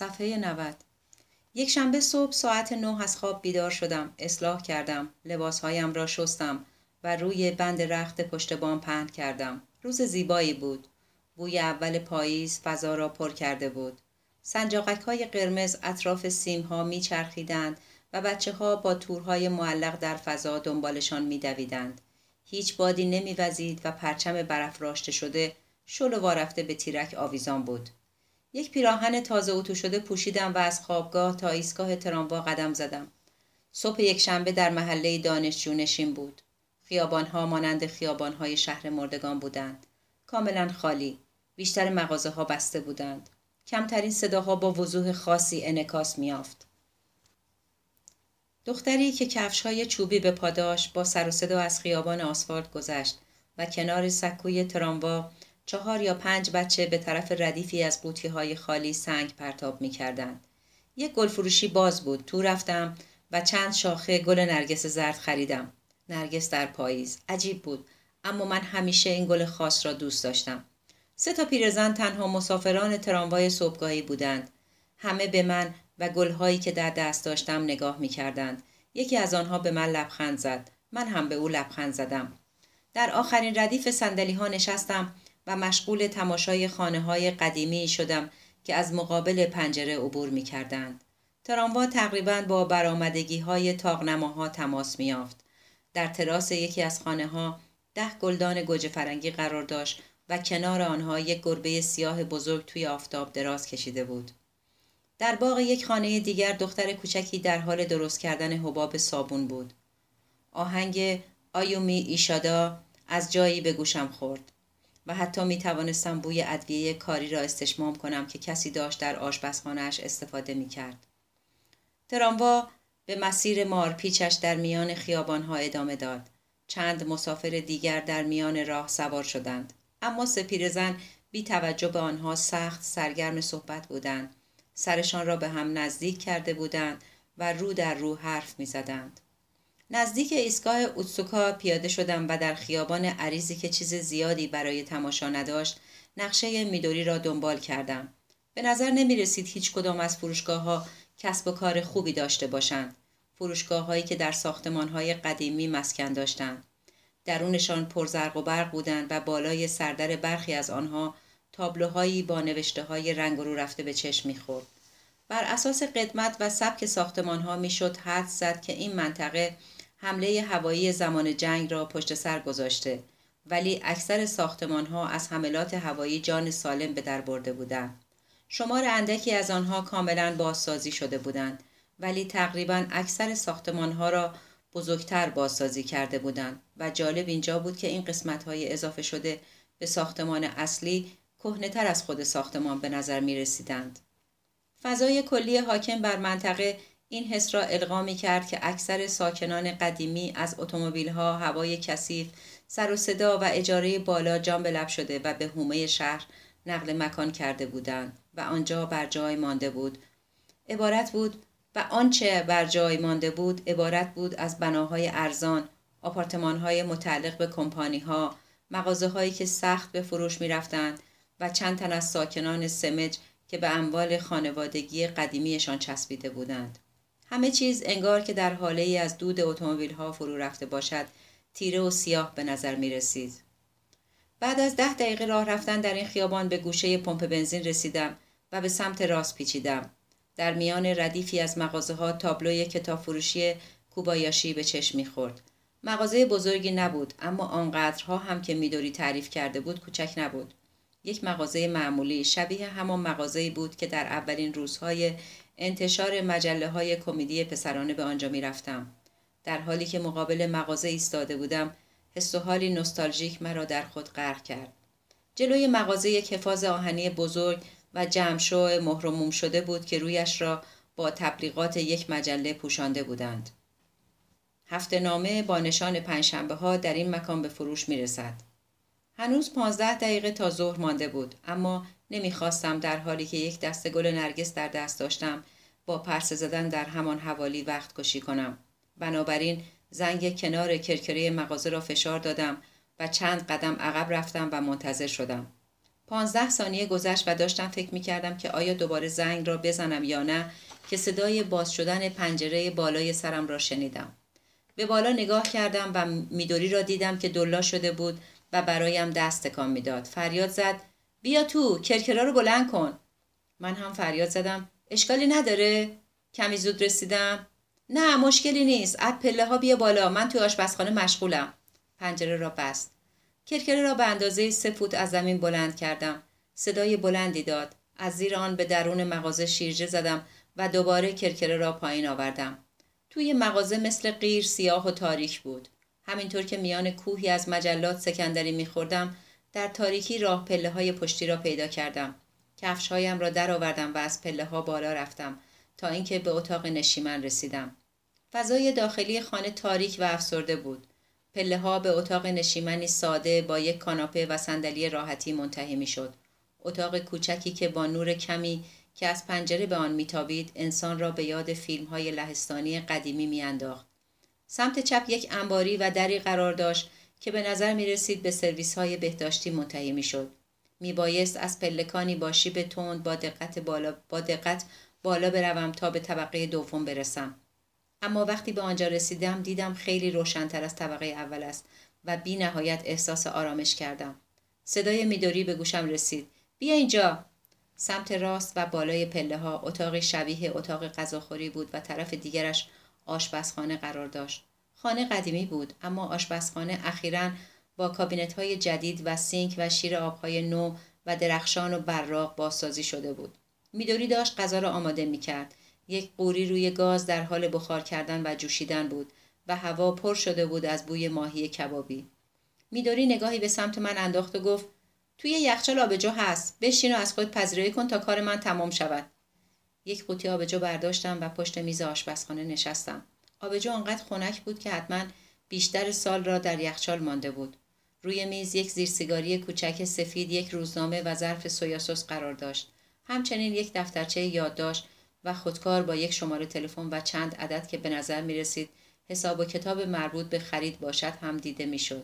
صفحه 90 یک شنبه صبح ساعت نه از خواب بیدار شدم اصلاح کردم لباسهایم را شستم و روی بند رخت پشت بام پهن کردم روز زیبایی بود بوی اول پاییز فضا را پر کرده بود سنجاقک های قرمز اطراف سیم ها می چرخیدند و بچه ها با تورهای معلق در فضا دنبالشان می دویدند. هیچ بادی نمی وزید و پرچم برافراشته شده شل و وارفته به تیرک آویزان بود. یک پیراهن تازه اتو شده پوشیدم و از خوابگاه تا ایستگاه تراموا قدم زدم. صبح یک شنبه در محله دانشجو نشین بود. خیابانها مانند خیابانهای شهر مردگان بودند. کاملا خالی. بیشتر مغازه ها بسته بودند. کمترین صداها با وضوح خاصی انکاس میافت. دختری که کفش های چوبی به پاداش با سر و صدا از خیابان آسفالت گذشت و کنار سکوی تراموا چهار یا پنج بچه به طرف ردیفی از قوطی های خالی سنگ پرتاب می کردند. یک گل فروشی باز بود. تو رفتم و چند شاخه گل نرگس زرد خریدم. نرگس در پاییز. عجیب بود. اما من همیشه این گل خاص را دوست داشتم. سه تا پیرزن تنها مسافران تراموای صبحگاهی بودند. همه به من و گلهایی که در دست داشتم نگاه می کردند. یکی از آنها به من لبخند زد. من هم به او لبخند زدم. در آخرین ردیف سندلی ها نشستم و مشغول تماشای خانه های قدیمی شدم که از مقابل پنجره عبور می کردند. تراموا تقریبا با برآمدگی های تاقنماها تماس می یافت. در تراس یکی از خانه ها ده گلدان گوجه فرنگی قرار داشت و کنار آنها یک گربه سیاه بزرگ توی آفتاب دراز کشیده بود. در باغ یک خانه دیگر دختر کوچکی در حال درست کردن حباب صابون بود. آهنگ آیومی ایشادا از جایی به گوشم خورد و حتی می توانستم بوی ادویه کاری را استشمام کنم که کسی داشت در آشپزخانهاش استفاده می کرد. تراموا به مسیر مارپیچش در میان خیابانها ادامه داد. چند مسافر دیگر در میان راه سوار شدند. اما سپیر زن بی توجه به آنها سخت سرگرم صحبت بودند. سرشان را به هم نزدیک کرده بودند و رو در رو حرف می زدند. نزدیک ایستگاه اوتسوکا پیاده شدم و در خیابان عریضی که چیز زیادی برای تماشا نداشت نقشه میدوری را دنبال کردم. به نظر نمی رسید هیچ کدام از فروشگاه ها کسب و کار خوبی داشته باشند. فروشگاه هایی که در ساختمان های قدیمی مسکن داشتند. درونشان پرزرق و برق بودند و بالای سردر برخی از آنها تابلوهایی با نوشته های رنگ رو رفته به چشم می‌خورد. بر اساس قدمت و سبک ساختمان ها می‌شد حد زد که این منطقه حمله هوایی زمان جنگ را پشت سر گذاشته ولی اکثر ساختمان ها از حملات هوایی جان سالم به در برده بودند. شمار اندکی از آنها کاملا بازسازی شده بودند ولی تقریبا اکثر ساختمان ها را بزرگتر بازسازی کرده بودند و جالب اینجا بود که این قسمت های اضافه شده به ساختمان اصلی کهنهتر از خود ساختمان به نظر می رسیدند. فضای کلی حاکم بر منطقه این حس را القا می کرد که اکثر ساکنان قدیمی از ها هوای کثیف، سر و صدا و اجاره بالا جان به لب شده و به حومه شهر نقل مکان کرده بودند و آنجا بر جای مانده بود. عبارت بود و آنچه بر جای مانده بود عبارت بود از بناهای ارزان، های متعلق به کمپانی ها، مغازه هایی که سخت به فروش می رفتند و چند تن از ساکنان سمج که به اموال خانوادگی قدیمیشان چسبیده بودند. همه چیز انگار که در حاله ای از دود اتومبیل ها فرو رفته باشد تیره و سیاه به نظر می رسید. بعد از ده دقیقه راه رفتن در این خیابان به گوشه پمپ بنزین رسیدم و به سمت راست پیچیدم. در میان ردیفی از مغازه ها تابلوی کتاب فروشی کوبایاشی به چشم می‌خورد. مغازه بزرگی نبود اما آنقدرها هم که میدوری تعریف کرده بود کوچک نبود. یک مغازه معمولی شبیه همان مغازه‌ای بود که در اولین روزهای انتشار مجله های کمدی پسرانه به آنجا می رفتم. در حالی که مقابل مغازه ایستاده بودم حس و حالی نوستالژیک مرا در خود غرق کرد. جلوی مغازه یک حفاظ آهنی بزرگ و جمشو مهرموم شده بود که رویش را با تبلیغات یک مجله پوشانده بودند. هفته نامه با نشان پنجشنبه ها در این مکان به فروش می رسد. هنوز پانزده دقیقه تا ظهر مانده بود اما نمی‌خواستم در حالی که یک دسته گل نرگس در دست داشتم با پرسه زدن در همان حوالی وقت کشی کنم بنابراین زنگ کنار کرکره مغازه را فشار دادم و چند قدم عقب رفتم و منتظر شدم پانزده ثانیه گذشت و داشتم فکر می کردم که آیا دوباره زنگ را بزنم یا نه که صدای باز شدن پنجره بالای سرم را شنیدم. به بالا نگاه کردم و میدوری را دیدم که دلا شده بود و برایم دست تکان می‌داد. فریاد زد بیا تو کرکرا رو بلند کن. من هم فریاد زدم اشکالی نداره؟ کمی زود رسیدم؟ نه مشکلی نیست. اب پله ها بیا بالا. من توی آشپزخانه مشغولم. پنجره را بست. کرکره را به اندازه سه فوت از زمین بلند کردم. صدای بلندی داد. از زیر آن به درون مغازه شیرجه زدم و دوباره کرکره را پایین آوردم. توی مغازه مثل غیر سیاه و تاریک بود. همینطور که میان کوهی از مجلات سکندری میخوردم در تاریکی راه پله های پشتی را پیدا کردم. کفشهایم را درآوردم و از پله ها بالا رفتم تا اینکه به اتاق نشیمن رسیدم. فضای داخلی خانه تاریک و افسرده بود. پله ها به اتاق نشیمنی ساده با یک کاناپه و صندلی راحتی منتهی می شد. اتاق کوچکی که با نور کمی که از پنجره به آن میتابید انسان را به یاد فیلم های لهستانی قدیمی میانداخت. سمت چپ یک انباری و دری قرار داشت که به نظر می رسید به سرویس های بهداشتی منتهی می شد. می بایست از پلکانی با شیب تند با دقت بالا, با دقت بالا بروم تا به طبقه دوم برسم. اما وقتی به آنجا رسیدم دیدم خیلی روشنتر از طبقه اول است و بی نهایت احساس آرامش کردم. صدای میدوری به گوشم رسید. بیا اینجا. سمت راست و بالای پله ها اتاقی شبیه اتاق غذاخوری بود و طرف دیگرش آشپزخانه قرار داشت. خانه قدیمی بود اما آشپزخانه اخیرا با کابینت های جدید و سینک و شیر آبهای نو و درخشان و براق بازسازی شده بود. میدوری داشت غذا را آماده می کرد. یک قوری روی گاز در حال بخار کردن و جوشیدن بود و هوا پر شده بود از بوی ماهی کبابی. میدوری نگاهی به سمت من انداخت و گفت توی یخچال آبجو هست بشین و از خود پذیرایی کن تا کار من تمام شود یک قوطی آبجو برداشتم و پشت میز آشپزخانه نشستم آبجو آنقدر خنک بود که حتما بیشتر سال را در یخچال مانده بود روی میز یک زیر سیگاری کوچک سفید یک روزنامه و ظرف سویاسوس قرار داشت همچنین یک دفترچه یادداشت و خودکار با یک شماره تلفن و چند عدد که به نظر می رسید حساب و کتاب مربوط به خرید باشد هم دیده می شد.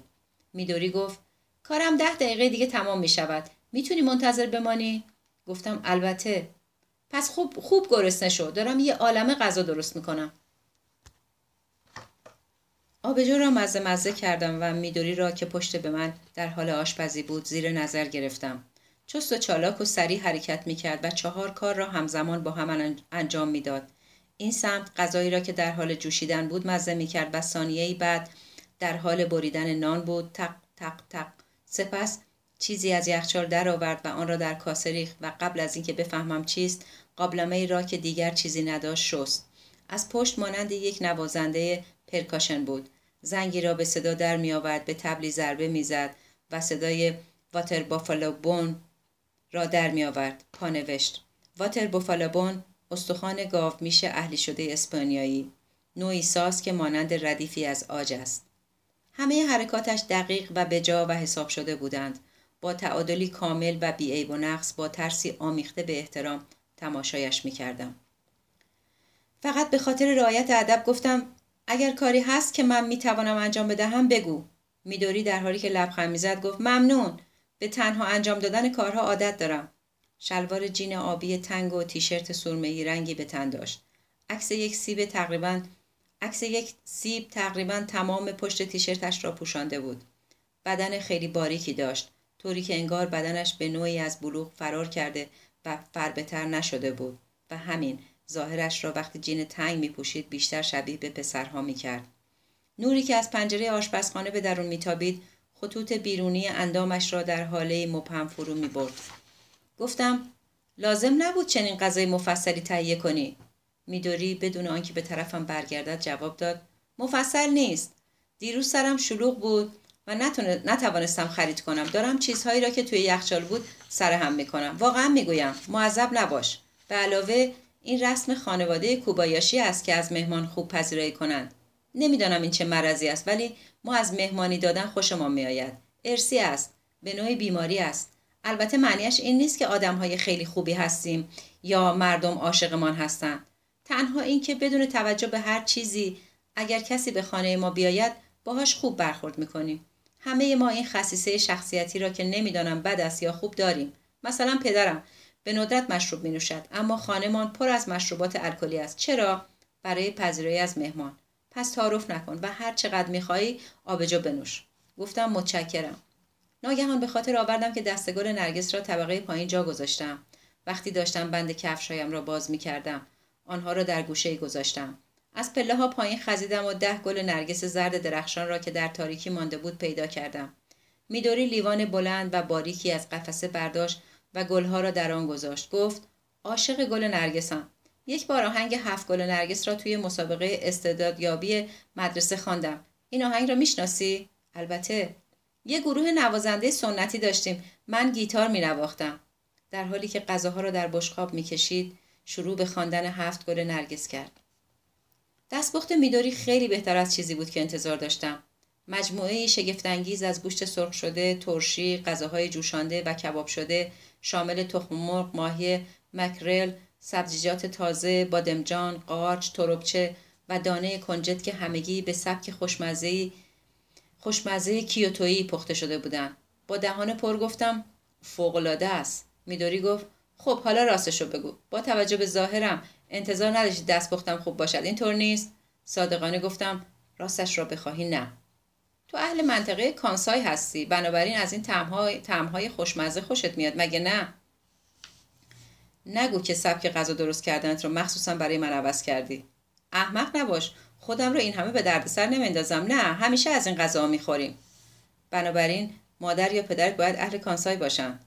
میدوری گفت کارم ده دقیقه دیگه تمام می شود. می‌تونی منتظر بمانی؟ گفتم البته. پس خوب خوب گرسنه شو. دارم یه عالمه غذا درست می‌کنم. آبجو را مزه مزه کردم و میدوری را که پشت به من در حال آشپزی بود زیر نظر گرفتم. چست و چالاک و سریع حرکت می‌کرد و چهار کار را همزمان با هم انجام می‌داد. این سمت غذایی را که در حال جوشیدن بود مزه می‌کرد و ثانیه بعد در حال بریدن نان بود تق تق تق سپس چیزی از یخچال درآورد و آن را در کاسه ریخت و قبل از اینکه بفهمم چیست قابلمه ای را که دیگر چیزی نداشت شست از پشت مانند یک نوازنده پرکاشن بود زنگی را به صدا در می آورد به تبلی ضربه می‌زد و صدای واتر بافالو بون را در می آورد. پانوشت واتر بوفالابون استخوان گاو میشه اهلی شده اسپانیایی نوعی ساز که مانند ردیفی از آج است همه حرکاتش دقیق و بجا و حساب شده بودند با تعادلی کامل و بیعیب و نقص با ترسی آمیخته به احترام تماشایش می کردم. فقط به خاطر رعایت ادب گفتم اگر کاری هست که من می توانم انجام بدهم بگو. میدوری در حالی که لبخند می‌زد گفت ممنون. به تنها انجام دادن کارها عادت دارم. شلوار جین آبی تنگ و تیشرت سرمه‌ای رنگی به تن داشت. عکس یک سیب تقریبا عکس یک سیب تقریبا تمام پشت تیشرتش را پوشانده بود. بدن خیلی باریکی داشت طوری که انگار بدنش به نوعی از بلوغ فرار کرده و فربهتر نشده بود. و همین ظاهرش را وقتی جین تنگ می پوشید بیشتر شبیه به پسرها می کرد. نوری که از پنجره آشپزخانه به درون میتابید خطوط بیرونی اندامش را در حاله مبهم فرو می برد. گفتم لازم نبود چنین غذای مفصلی تهیه کنی. میدوری بدون آنکه به طرفم برگردد جواب داد مفصل نیست. دیروز سرم شلوغ بود و نتوانستم خرید کنم. دارم چیزهایی را که توی یخچال بود سرهم می‌کنم. واقعا می‌گویم معذب نباش. به علاوه این رسم خانواده کوبایاشی است که از مهمان خوب پذیرایی کنند. نمی‌دانم این چه مرضی است ولی ما از مهمانی دادن خوشمان میآید. ارسی است. به نوعی بیماری است. البته معنیش این نیست که آدم های خیلی خوبی هستیم یا مردم عاشقمان هستند. تنها اینکه بدون توجه به هر چیزی اگر کسی به خانه ما بیاید باهاش خوب برخورد می‌کنیم. همه ما این خصیصه شخصیتی را که نمی‌دانم بد است یا خوب داریم. مثلا پدرم. به ندرت مشروب می نوشد اما خانمان پر از مشروبات الکلی است چرا برای پذیرایی از مهمان پس تعارف نکن و هر چقدر می‌خواهی آبجو بنوش گفتم متشکرم ناگهان به خاطر آوردم که دستگل نرگس را طبقه پایین جا گذاشتم وقتی داشتم بند کفشهایم را باز می کردم. آنها را در گوشه گذاشتم. از پله ها پایین خزیدم و ده گل نرگس زرد درخشان را که در تاریکی مانده بود پیدا کردم. میدوری لیوان بلند و باریکی از قفسه برداشت و گلها را در آن گذاشت. گفت عاشق گل نرگسم. یک بار آهنگ هفت گل نرگس را توی مسابقه استعدادیابی مدرسه خواندم. این آهنگ را می‌شناسی؟ البته. یه گروه نوازنده سنتی داشتیم. من گیتار می نواختم. در حالی که غذاها را در بشقاب می‌کشید شروع به خواندن هفت گل نرگس کرد دستپخت میدوری خیلی بهتر از چیزی بود که انتظار داشتم مجموعه شگفتانگیز از گوشت سرخ شده ترشی غذاهای جوشانده و کباب شده شامل تخم مرغ ماهی مکرل سبزیجات تازه بادمجان قارچ تربچه و دانه کنجد که همگی به سبک خوشمزه خوشمزه کیوتویی پخته شده بودند با دهان پر گفتم فوقالعاده است. میدوری گفت خب حالا راستشو بگو. با توجه به ظاهرم انتظار نداشتی دست پختم خوب باشد. اینطور نیست. صادقانه گفتم راستش را بخواهی نه. تو اهل منطقه کانسای هستی. بنابراین از این تمهای, خوشمزه خوشت میاد. مگه نه؟ نگو که سبک غذا درست کردنت رو مخصوصا برای من عوض کردی. احمق نباش. خودم رو این همه به دردسر نمیندازم. نه همیشه از این غذا می‌خوریم. بنابراین مادر یا پدرت باید اهل کانسای باشن.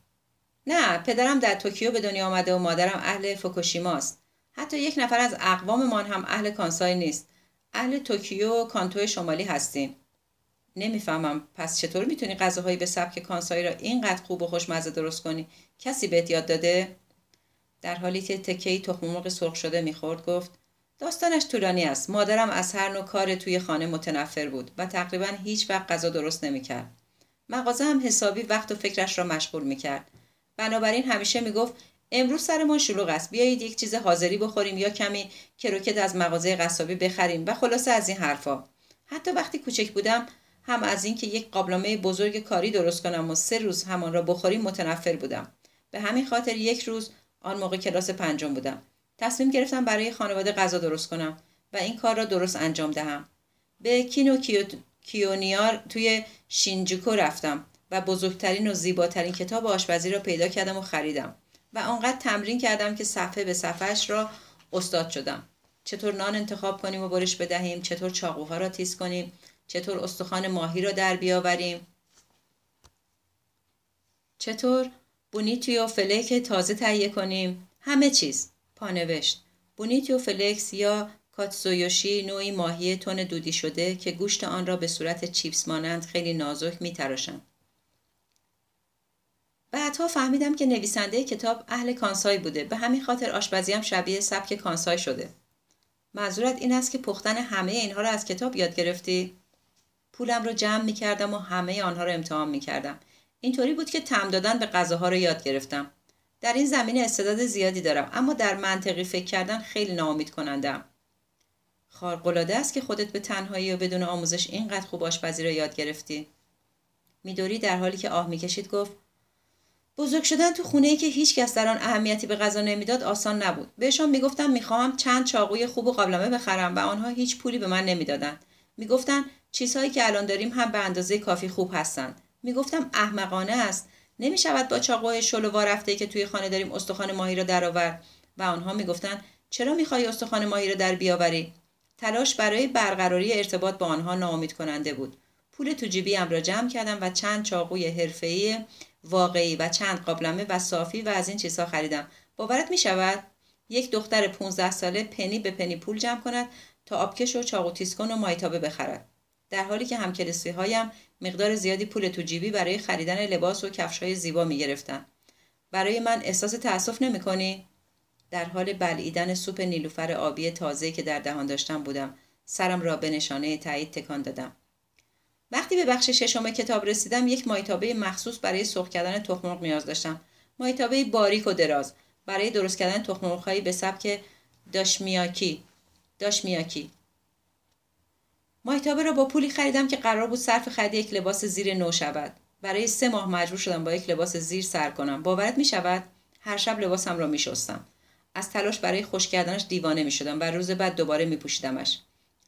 نه پدرم در توکیو به دنیا آمده و مادرم اهل فوکوشیماست. حتی یک نفر از اقواممان هم اهل کانسای نیست. اهل توکیو کانتو شمالی هستیم. نمی‌فهمم. پس چطور می‌تونی غذاهایی به سبک کانسایی را اینقدر خوب و خوشمزه درست کنی؟ کسی بهت یاد داده؟ در حالی که تکهای تخم مرغ سرخ شده می‌خورد گفت داستانش طولانی است. مادرم از هر نوع کار توی خانه متنفر بود و تقریبا هیچ وقت غذا درست نمی‌کرد. مغازه هم حسابی وقت و فکرش را مشغول می‌کرد. بنابراین همیشه می‌گفت امروز سرمان شلوغ است. بیایید یک چیز حاضری بخوریم یا کمی کروکت از مغازه قصابی بخریم و خلاصه از این حرفا. حتی وقتی کوچک بودم هم از اینکه یک قابلمه بزرگ کاری درست کنم و سه روز همان را بخوریم متنفر بودم. به همین خاطر یک روز آن موقع کلاس پنجم بودم. تصمیم گرفتم برای خانواده غذا درست کنم و این کار را درست انجام دهم. به کینو کیونیار توی شینجوکو رفتم و بزرگترین و زیباترین کتاب آشپزی را پیدا کردم و خریدم و آنقدر تمرین کردم که صفحه به صفحهش را استاد شدم. چطور نان انتخاب کنیم و برش بدهیم چطور چاقوها را تیز کنیم چطور استخوان ماهی را در بیاوریم؟ چطور؟ بونیتیو فلک تازه تهیه کنیم. همه چیز. پانوشت. بونیتیو فلکس یا کاتسویوشی نوعی ماهی تون دودی شده که گوشت آن را به صورت چیپس مانند خیلی نازک میتراشند. بعدها فهمیدم که نویسنده کتاب اهل کانسای بوده. به همین خاطر آشپزیم شبیه سبک کانسای شده. منظورت این است که پختن همه اینها را از کتاب یاد گرفتی؟ پولم رو جمع می کردم و همه آنها را امتحان می کردم اینطوری بود که تم دادن به غذاها را یاد گرفتم. در این زمینه استعداد زیادی دارم اما در منطقی فکر کردن خیلی ناامید کنندم خارق‌العاده است که خودت به تنهایی و بدون آموزش اینقدر خوب آشپزی را یاد گرفتی. میدوری در حالی که آه می‌کشید گفت بزرگ شدن تو خونه ای که هیچ کس در آن اهمیتی به غذا نمی‌داد آسان نبود. بهشان می‌گفتم می‌خواهم چند چاقوی خوب و قابلمه بخرم و آنها هیچ پولی به من نمی‌دادند. می‌گفتند چیزهایی که الان داریم هم به اندازه کافی خوب هستند می‌گفتم احمقانه است. نمی‌شود با چاقوهای شلو رفته که توی خانه داریم استخوان ماهی را درآور و آنها می‌گفتند چرا می‌خواهی استخوان ماهی را در بیاوری؟ تلاش برای برقراری ارتباط با آنها ناامید کننده بود. پول تو جیبیم را جمع کردم و چند چاقوی حرفه‌ای واقعی و چند قابلمه و صافی و از این چیزها خریدم. باورت می شود یک دختر 15 ساله پنی به پنی پول جمع کند تا آبکش و چاقو تیز کن و مایتابه بخرد. در حالی که همکلسی هایم مقدار زیادی پول تو جیبی برای خریدن لباس و کفش های زیبا می گرفتن. برای من احساس تأسف نمی کنی؟ در حال بلعیدن سوپ نیلوفر آبی تازه که در دهان داشتم بودم سرم را به نشانه تایید تکان دادم وقتی به بخش ششم کتاب رسیدم یک مایتابه مخصوص برای سرخ کردن تخم نیاز داشتم مایتابه باریک و دراز برای درست کردن تخم به سبک داشمیاکی داشمیاکی مایتابه را با پولی خریدم که قرار بود صرف خرید یک لباس زیر نو شود برای سه ماه مجبور شدم با یک لباس زیر سر کنم باورت می شود هر شب لباسم را می شستم. از تلاش برای خوش کردنش دیوانه می شدم و روز بعد دوباره می پوشیدمش.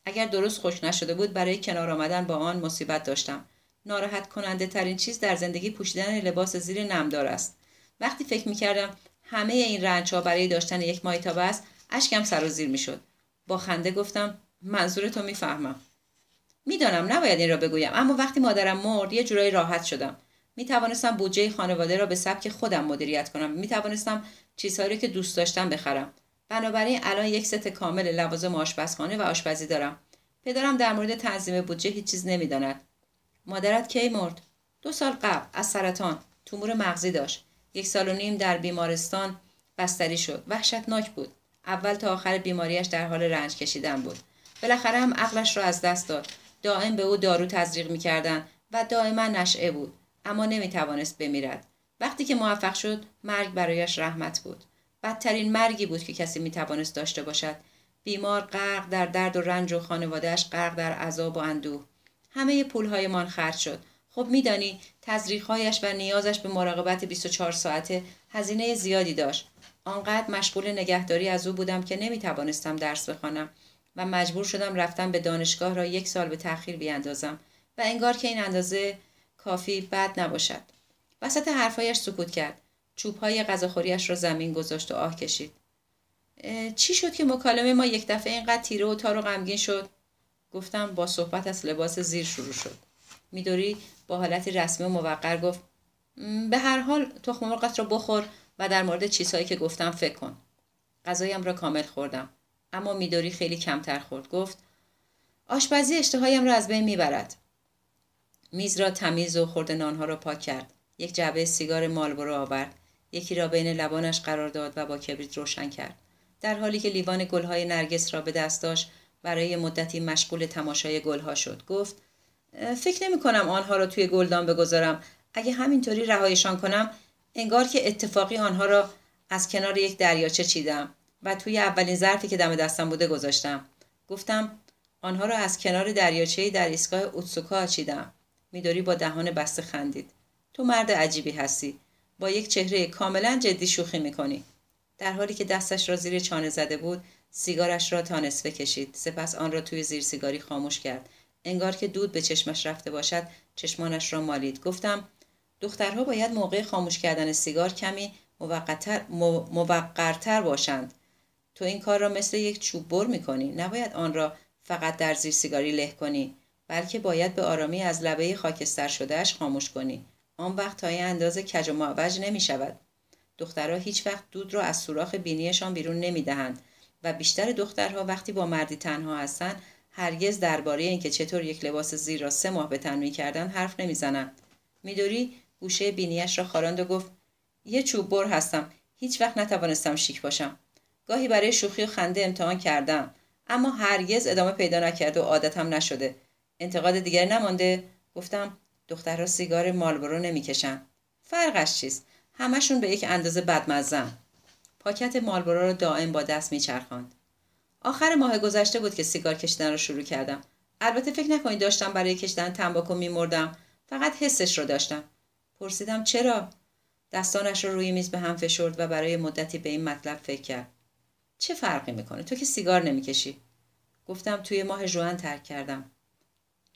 اگر درست خوش نشده بود برای کنار آمدن با آن مصیبت داشتم ناراحت کننده ترین چیز در زندگی پوشیدن لباس زیر نمدار است وقتی فکر می کردم همه این رنج ها برای داشتن یک مایتابه است اشکم سر و زیر می شد. با خنده گفتم منظور تو می‌فهمم می‌دانم نباید این را بگویم. اما وقتی مادرم مرد یه جورایی راحت شدم. می توانستم بودجه خانواده را به سبک خودم مدیریت کنم. می توانستم چیزهایی که دوست داشتم بخرم. بنابراین الان یک ست کامل لوازم آشپزخانه و آشپزی دارم. پدرم در مورد تنظیم بودجه هیچ چیز نمی‌داند. مادرت کی مرد؟ دو سال قبل از سرطان. تومور مغزی داشت. یک سال و نیم در بیمارستان بستری شد. وحشتناک بود. اول تا آخر بیماریش در حال رنج کشیدن بود. بالاخره هم عقلش را از دست داد. دائم به او دارو تزریق می‌کردند و دائما نشعه بود اما نمی‌توانست بمیرد. وقتی که موفق شد مرگ برایش رحمت بود. بدترین مرگی بود که کسی می‌توانست داشته باشد. بیمار غرق در درد و رنج و خانوادهش غرق در عذاب و اندوه. همه پولهایمان خرج شد. خب میدانی تزریقهایش و نیازش به مراقبت 24 ساعته هزینه زیادی داشت. آنقدر مشغول نگهداری از او بودم که نمی توانستم درس بخوانم. و مجبور شدم رفتم به دانشگاه را یک سال به تأخیر بیاندازم و انگار که این اندازه کافی بد نباشد. وسط حرفایش سکوت کرد. چوبهای غذاخوریش را زمین گذاشت و آه کشید. چی شد که مکالمه ما یک دفعه اینقدر تیره و تار و غمگین شد؟ گفتم با صحبت از لباس زیر شروع شد. میدوری با حالتی رسمی و موقر گفت به هر حال تخم مرغت را بخور و در مورد چیزهایی که گفتم فکر کن. غذایم را کامل خوردم. اما میدوری خیلی کمتر خورد. گفت آشپزی اشتهایم را از بین می‌برد. میز را تمیز و خورده نانها را پاک کرد. یک جعبه سیگار مالبرو آورد. یکی را بین لبانش قرار داد و با کبریت روشن کرد. در حالی که لیوان گلهای نرگس را به دست داشت برای مدتی مشغول تماشای گلها شد. گفت فکر نمی کنم آنها را توی گلدان بگذارم. اگه همینطوری رهایشان کنم انگار که اتفاقی آنها را از کنار یک دریاچه چیدم. و توی اولین ظرفی که دم دستم بوده گذاشتم. گفتم آنها را از کنار دریاچه در ایستگاه اوتسوکا چیدم. میداری با دهان بسته خندید. تو مرد عجیبی هستی. با یک چهره کاملا جدی شوخی می‌کنی. در حالی که دستش را زیر چانه زده بود سیگارش را تا نصفه کشید. سپس آن را توی زیر سیگاری خاموش کرد. انگار که دود به چشمش رفته باشد چشمانش را مالید. گفتم دخترها باید موقع خاموش کردن سیگار کمی موقرتر باشند. تو این کار را مثل یک چوب بر می‌کنی. نباید آن را فقط در زیر سیگاری له کنی بلکه باید به آرامی از لبه خاکستر شدهش خاموش کنی. آن وقت تا این اندازه کج و معوج نمی شود دخترها هیچ وقت دود را از سوراخ بینیشان بیرون نمی دهند و بیشتر دخترها وقتی با مردی تنها هستند هرگز درباره اینکه چطور یک لباس زیر را سه ماه به تن کردن حرف نمی‌زنند. میدوری گوشه بینیش را خاراند و گفت یه چوب بر هستم. هیچ وقت نتوانستم شیک باشم. گاهی برای شوخی و خنده امتحان کردم. اما هرگز ادامه پیدا نکرد و عادتم نشده. انتقاد دیگری نمانده. گفتم دخترها سیگار مالبرو نمی‌کشن. فرقش چیست؟ همشون به یک اندازه بدمزن. پاکت مالبرو را دائم با دست میچرخاند. آخر ماه گذشته بود که سیگار کشیدن را شروع کردم. البته فکر نکنید داشتم برای کشیدن تنباکو میمردم. فقط حسش رو داشتم. پرسیدم چرا؟ دستانش رو روی میز به هم فشرد و برای مدتی به این مطلب فکر کرد. چه فرقی می‌کنه؟ تو که سیگار نمی‌کشی. گفتم توی ماه جوان ترک کردم.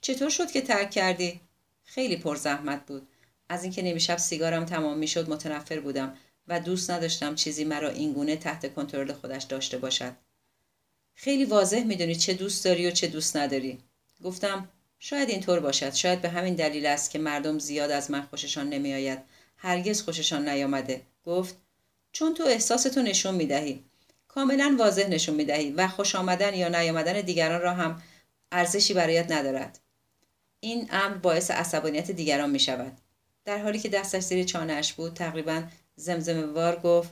چطور شد که ترک کردی؟ خیلی پر زحمت بود. از اینکه نمیشب سیگارم تمام می‌شد متنفر بودم و دوست نداشتم چیزی مرا اینگونه تحت کنترل خودش داشته باشد. خیلی واضح می‌دونی چه دوست داری و چه دوست نداری. گفتم شاید اینطور باشد. شاید به همین دلیل است که مردم زیاد از من خوششان نمیآید. هرگز خوششان نیامده. گفت چون تو احساستو نشون می‌دهی. کاملا واضح نشون می‌دهی و خوش آمدن یا نیامدن دیگران را هم ارزشی برایت ندارد این امر باعث عصبانیت دیگران می شود. در حالی که دستش زیر چانهش بود تقریبا زمزمه وار گفت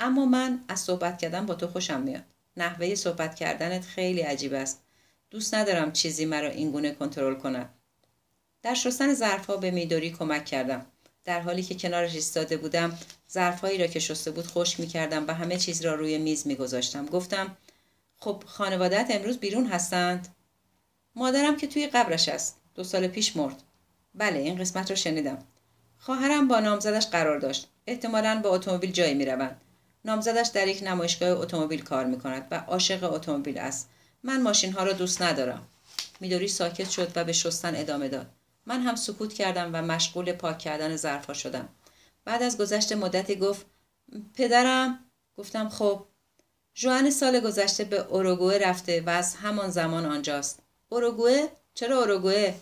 اما من از صحبت کردن با تو خوشم میاد. نحوه صحبت کردنت خیلی عجیب است. دوست ندارم چیزی مرا اینگونه کنترل کند. در شستن ظرفها به میدوری کمک کردم. در حالی که کنارش ایستاده بودم ظرفهایی را که شسته بود خوش می‌کردم و همه چیز را روی میز میگذاشتم. گفتم خب خانوادت امروز بیرون هستند؟ مادرم که توی قبرش است. دو سال پیش مرد. بله این قسمت رو شنیدم. خواهرم با نامزدش قرار داشت. احتمالا با اتومبیل جایی می‌روند. نامزدش در یک نمایشگاه اتومبیل کار می کند و عاشق اتومبیل است. من ماشین ها را دوست ندارم. میدوری ساکت شد و به شستن ادامه داد. من هم سکوت کردم و مشغول پاک کردن ظرفها شدم. بعد از گذشت مدتی گفت پدرم؟ گفتم خب. جوان سال گذشته به اوروگوه رفته و از همان زمان آنجاست. اوروگوه چرا اوروگوه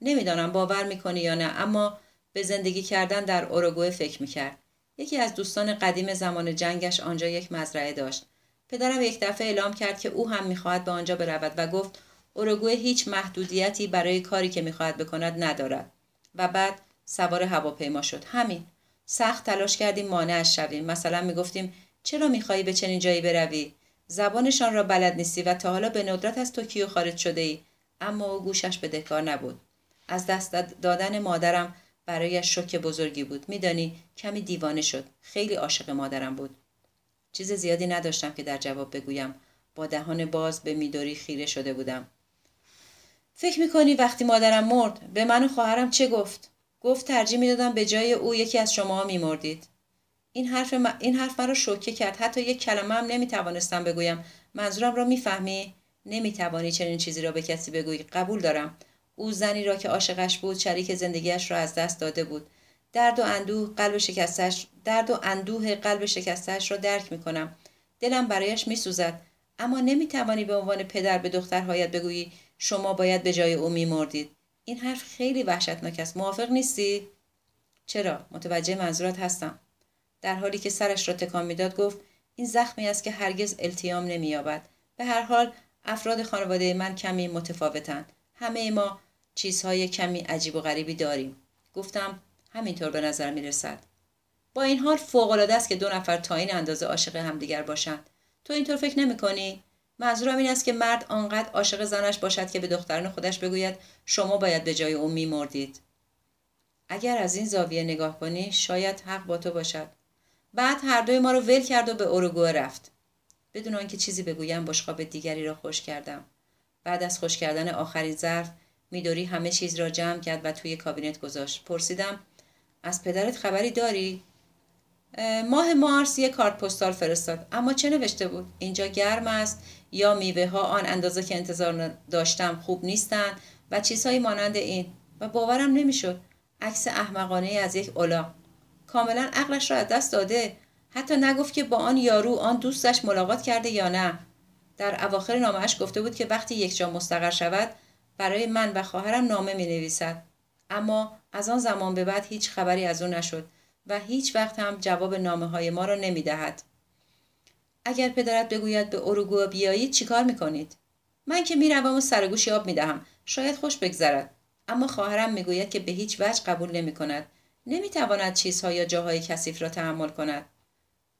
نمی‌دانم باور می‌کنی یا نه اما به زندگی کردن در اوروگوه فکر می‌کرد. یکی از دوستان قدیم زمان جنگش آنجا یک مزرعه داشت. پدرم یک دفعه اعلام کرد که او هم می‌خواهد به آنجا برود و گفت اوروگوئه هیچ محدودیتی برای کاری که می‌خواهد بکند ندارد. و بعد سوار هواپیما شد. همین. سخت تلاش کردیم مانعش شویم. مثلا می‌گفتیم چرا می‌خواهی به چنین جایی بروی؟ زبانشان را بلد نیستی و تا حالا به ندرت از توکیو خارج شده ای اما او گوشش به دکار نبود. از دست دادن مادرم برایش شوک بزرگی بود. میدانی کمی دیوانه شد. خیلی عاشق مادرم بود. چیز زیادی نداشتم که در جواب بگویم. با دهان باز به میدوری خیره شده بودم. فکر می‌کنی وقتی مادرم مرد به من و خواهرم چه گفت؟ گفت ترجیح می‌دادم به جای او یکی از شما میمردید. این حرف, این حرف مرا شوکه کرد. حتی یک کلمه هم نمی‌توانستم بگویم. منظورم را می‌فهمی؟ نمی‌توانی چنین چیزی را به کسی بگویی. قبول دارم. او زنی را که عاشقش بود شریک زندگیش را از دست داده بود. درد و اندوه قلب شکستش درد و اندوه قلب شکستش را درک می‌کنم. دلم برایش میسوزد. اما نمی‌توانی به عنوان پدر به دخترهایت بگویی شما باید به جای او میمردید. این حرف خیلی وحشتناک است. موافق نیستی؟ چرا؟ متوجه منظورت هستم. در حالی که سرش را تکان می‌داد گفت این زخمی است که هرگز التیام نمییابد. به هر حال افراد خانواده من کمی متفاوتند. همه ما چیزهای کمی عجیب و غریبی داریم. گفتم همینطور به نظر می رسد. با این حال فوقالعاده است که دو نفر تا این اندازه عاشق همدیگر باشند. تو اینطور فکر نمی کنی؟ منظورم این است که مرد آنقدر عاشق زنش باشد که به دختران خودش بگوید شما باید به جای او میمردید. اگر از این زاویه نگاه کنی شاید حق با تو باشد. بعد هر دوی ما رو ول کرد و به اروگوه رفت. بدون آنکه چیزی بگویم بشقاب دیگری را خوش کردم. بعد از خوش کردن آخرین ظرف میدوری همه چیز را جمع کرد و توی کابینت گذاشت. پرسیدم از پدرت خبری داری؟ ماه مارس یک کارت پستال فرستاد. اما چه نوشته بود؟ اینجا گرم است یا میوه ها آن اندازه که انتظار داشتم خوب نیستند و چیزهایی مانند این. و باورم نمی‌شد. عکس احمقانه از یک اولاق کاملا عقلش را از دست داده. حتی نگفت که با آن یارو آن دوستش ملاقات کرده یا نه. در اواخر نامهش گفته بود که وقتی یک جا مستقر شود برای من و خواهرم نامه می نویسد اما از آن زمان به بعد هیچ خبری از او نشد. و هیچ وقت هم جواب نامه های ما را نمی دهد. اگر پدرت بگوید به اروگو بیایید چیکار می‌کنید؟ من که می‌روم و سرگوش آب می‌دهم. شاید خوش بگذرد. اما خواهرم می‌گوید که به هیچ وجه قبول نمی کند نمی‌تواند چیزها یا جاهای کثیف را تحمل کند.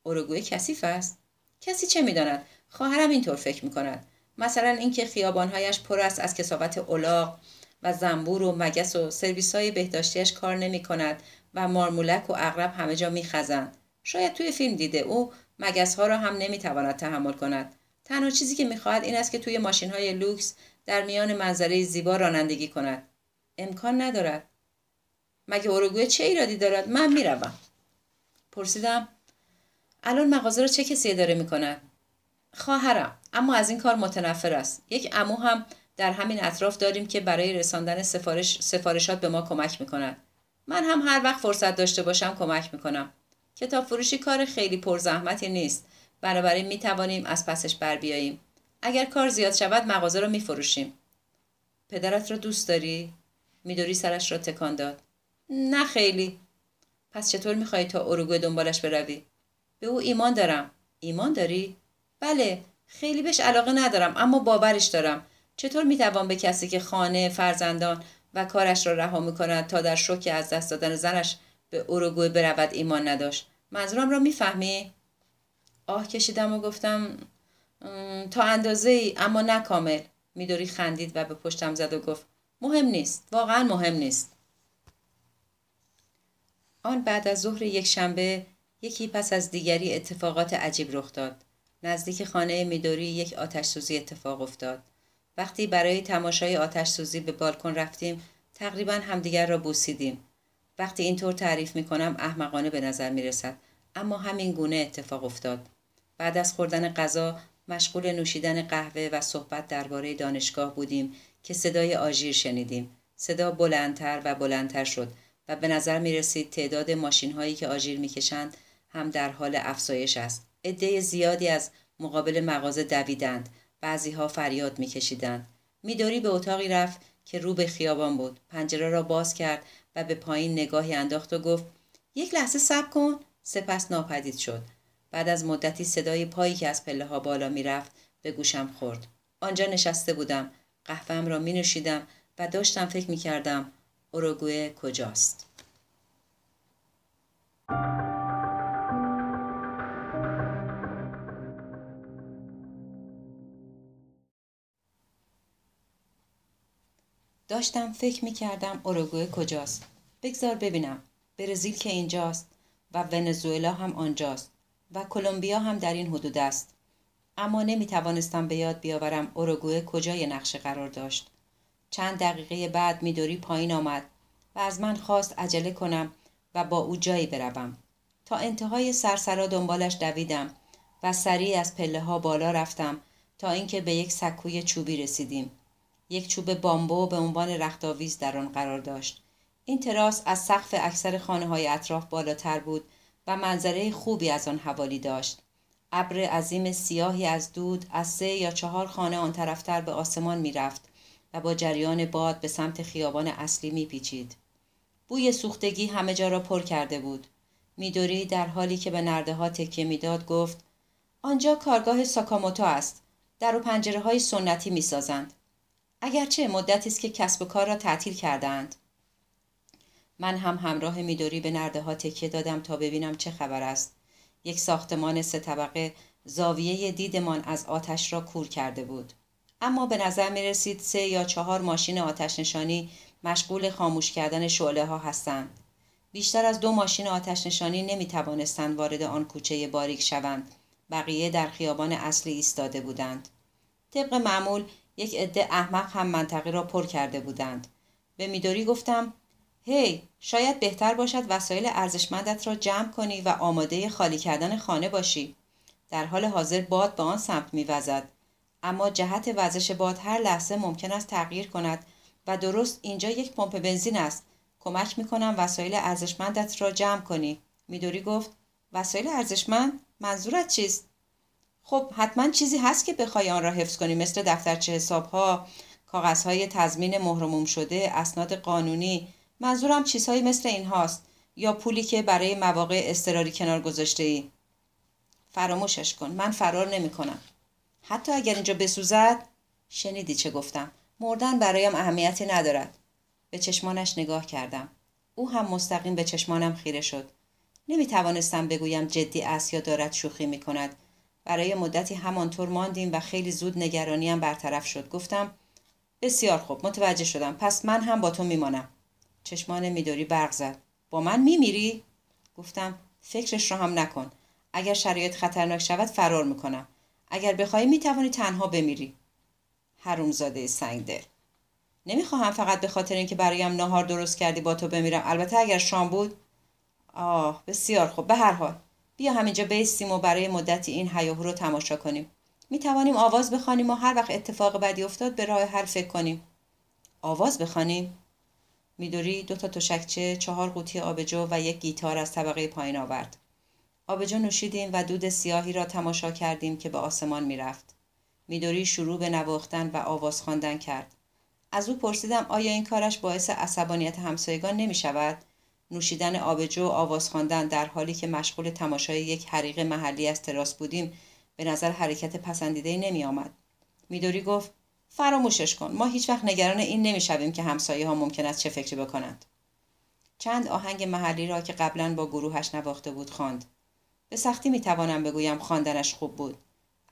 اروگوی کثیف است. کسی چه می‌داند؟ خواهرم اینطور فکر می‌کند. مثلا اینکه خیابانهایش پر است از کسافت الاغ و زنبور و مگس و سرویس های بهداشتیش کار نمی کند و مارمولک و اغرب همه جا میخزند شاید توی فیلم دیده او مگس ها را هم نمی‌تواند تحمل کند. تنها چیزی که می‌خواهد این است که توی ماشین های لوکس در میان منظره زیبا رانندگی کند. امکان ندارد. مگه اروگوئه چه ایرادی دارد؟ من می‌روم. پرسیدم. الان مغازه را چه کسی اداره می‌کند؟ خواهرم. اما از این کار متنفر است. یک امو هم در همین اطراف داریم که برای رساندن سفارش سفارشات به ما کمک می‌کند. من هم هر وقت فرصت داشته باشم کمک می‌کنم. کتاب فروشی کار خیلی پرزحمتی نیست. بنابراین می توانیم از پسش بر بیاییم. اگر کار زیاد شود مغازه را می فروشیم پدرت را دوست داری؟ میدوری سرش را تکان داد. نه خیلی. پس چطور می‌خواهی تا اروگوی دنبالش بروی؟ به او ایمان دارم. ایمان داری؟ بله. خیلی بهش علاقه ندارم اما باورش دارم. چطور می‌توان به کسی که خانه فرزندان و کارش را رها می‌کند تا در شوک از دست دادن زنش به اوروگوئه برود ایمان نداشت. منظورم را می‌فهمی؟ آه کشیدم و گفتم تا اندازه ای اما نه کامل. میدوری خندید و به پشتم زد و گفت مهم نیست واقعا مهم نیست. آن بعد از ظهر یک شنبه یکی پس از دیگری اتفاقات عجیب رخ داد. نزدیک خانه میدوری یک آتش سوزی اتفاق افتاد. وقتی برای تماشای آتش سوزی به بالکن رفتیم تقریبا همدیگر را بوسیدیم وقتی اینطور تعریف می کنم احمقانه به نظر می رسد اما همین گونه اتفاق افتاد بعد از خوردن غذا مشغول نوشیدن قهوه و صحبت درباره دانشگاه بودیم که صدای آژیر شنیدیم صدا بلندتر و بلندتر شد و به نظر می رسید تعداد ماشین هایی که آژیر می کشند هم در حال افزایش است. عده زیادی از مقابل مغازه دویدند. بعضی ها فریاد می کشیدند. میدوری به اتاقی رفت که رو به خیابان بود. پنجره را باز کرد و به پایین نگاهی انداخت و گفت یک لحظه صبر کن سپس ناپدید شد. بعد از مدتی صدای پایی که از پله ها بالا می رفت به گوشم خورد. آنجا نشسته بودم. قهوهم را می نوشیدم و داشتم فکر می کردم اوروگوئه کجاست؟ داشتم فکر می کردم اوروگوئه کجاست. بگذار ببینم. برزیل که اینجاست و ونزوئلا هم آنجاست و کلمبیا هم در این حدود است. اما نمی توانستم به یاد بیاورم اوروگوئه کجای نقشه قرار داشت. چند دقیقه بعد میدوری پایین آمد و از من خواست عجله کنم و با او جایی بروم. تا انتهای سرسرا دنبالش دویدم و سریع از پله ها بالا رفتم تا اینکه به یک سکوی چوبی رسیدیم. یک چوب بامبو به عنوان رختاویز در آن قرار داشت. این تراس از سقف اکثر خانه های اطراف بالاتر بود و منظره خوبی از آن حوالی داشت. ابر عظیم سیاهی از دود از سه یا چهار خانه آن طرفتر به آسمان می‌رفت و با جریان باد به سمت خیابان اصلی میپیچید. بوی سوختگی همه جا را پر کرده بود. میدوری در حالی که به نرده ها تکیه می‌داد گفت آنجا کارگاه ساکاموتو است. در و پنجره های سنتی می‌سازند. اگرچه مدتی است که کسب و کار را تعطیل کردند. من هم همراه میدوری به نرده ها تکیه دادم تا ببینم چه خبر است. یک ساختمان سه طبقه زاویه دیدمان از آتش را کور کرده بود. اما به نظر می رسید سه یا چهار ماشین آتش نشانی مشغول خاموش کردن شعله ها هستند. بیشتر از دو ماشین آتش نشانی نمی توانستند وارد آن کوچه باریک شوند. بقیه در خیابان اصلی ایستاده بودند. طبق معمول یک عده احمق هم منطقه را پر کرده بودند. به میدوری گفتم هی hey, شاید بهتر باشد وسایل ارزشمندت را جمع کنی و آماده خالی کردن خانه باشی. در حال حاضر باد به آن سمت میوزد. اما جهت وزش باد هر لحظه ممکن است تغییر کند و درست اینجا یک پمپ بنزین است. کمک می‌کنم وسایل ارزشمندت را جمع کنی. میدوری گفت وسایل ارزشمند؟ منظورت چیست؟ خب حتما چیزی هست که بخوای آن را حفظ کنی مثل دفترچه حسابها کاغذهای تضمین مهرموم شده اسناد قانونی. منظورم چیزهایی مثل این هاست. یا پولی که برای مواقع اضطراری کنار گذاشته ای فراموشش کن من فرار نمی کنم حتی اگر اینجا بسوزد شنیدی چه گفتم. مردن برایم اهمیتی ندارد. به چشمانش نگاه کردم. او هم مستقیم به چشمانم خیره شد. نمی توانستم بگویم جدی است یا دارد شوخی می کند برای مدتی همانطور ماندیم و خیلی زود نگرانیم برطرف شد. گفتم بسیار خوب متوجه شدم. پس من هم با تو میمانم. چشمان میدوری برق زد. با من میمیری؟ گفتم فکرش را هم نکن. اگر شرایط خطرناک شود فرار می‌کنم. اگر بخواهی می‌توانی تنها بمیری. حرومزاده سنگ دل نمی‌خواهم فقط به خاطر اینکه برایم ناهار درست کردی با تو بمیرم. البته اگر شام بود آه بسیار خوب. به هر حال. بیا همینجا بیستیم و برای مدتی این هیاهو رو تماشا کنیم. می توانیم آواز بخوانیم و هر وقت اتفاق بدی افتاد به راه حل فکر کنیم. آواز بخوانیم. میدوری دو تا تشکچه چهار قوطی آبجو و یک گیتار از طبقه پایین آورد. آبجو نوشیدیم و دود سیاهی را تماشا کردیم که به آسمان می‌رفت. میدوری شروع به نواختن و آواز خواندن کرد. از او پرسیدم آیا این کارش باعث عصبانیت همسایگان نمی شود؟ نوشیدن آبجو و آواز خواندن در حالی که مشغول تماشای یک حریق محلی از تراس بودیم به نظر حرکت پسندیده نمی آمد. میدوری گفت فراموشش کن ما هیچ وقت نگران این نمی‌شویم که همسایه ها ممکن است چه فکری بکنند. چند آهنگ محلی را که قبلا با گروهش نواخته بود خواند. به سختی می توانم بگویم خواندنش خوب بود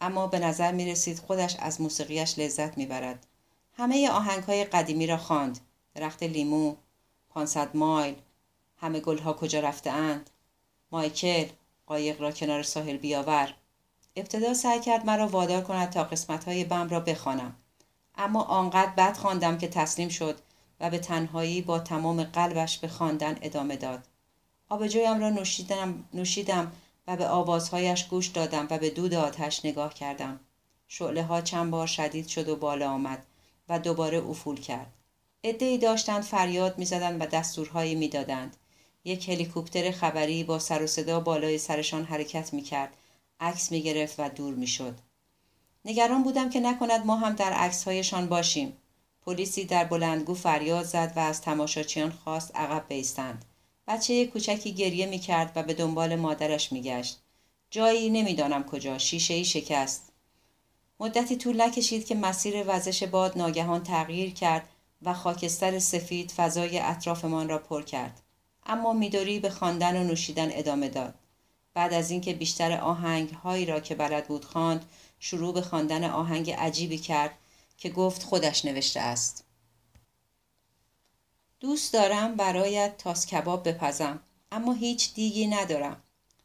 اما به نظر می رسید خودش از موسیقیش لذت می برد. همه آهنگ های قدیمی را خواند. درخت لیمو، پانصد مایل، همه گلها کجا رفته اند، مایکل، قایق را کنار ساحل بیاور. ابتدا سعی کرد مرا وادار کند تا قسمت های بم را بخوانم. اما آنقدر بد خواندم که تسلیم شد و به تنهایی با تمام قلبش به خواندن ادامه داد. آبجویم را نوشیدم, نوشیدم و به آوازهایش گوش دادم و به دود آتش نگاه کردم. شعله ها چند بار شدید شد و بالا آمد و دوباره افول کرد. ای داشتند فریاد می‌زدند و دستورهایی می‌دادند. یک هلیکوپتر خبری با سر و صدا بالای سرشان حرکت می‌کرد. عکس می‌گرفت و دور می‌شد. نگران بودم که نکند ما هم در عکسهایشان باشیم. پلیسی در بلندگو فریاد زد و از تماشاچیان خواست عقب بیستند. بچه کوچکی گریه می‌کرد و به دنبال مادرش میگشت. جایی نمی‌دانم کجا شیشه ای شکست. مدتی طول نکشید که مسیر وزش باد ناگهان تغییر کرد و خاکستر سفید فضای اطرافمان را پر کرد. اما میدوری به خواندن و نوشیدن ادامه داد. بعد از اینکه بیشتر آهنگ هایی را که بلد بود خواند شروع به خواندن آهنگ عجیبی کرد که گفت خودش نوشته است. دوست دارم برایت تاس کباب بپزم اما هیچ دیگی ندارم.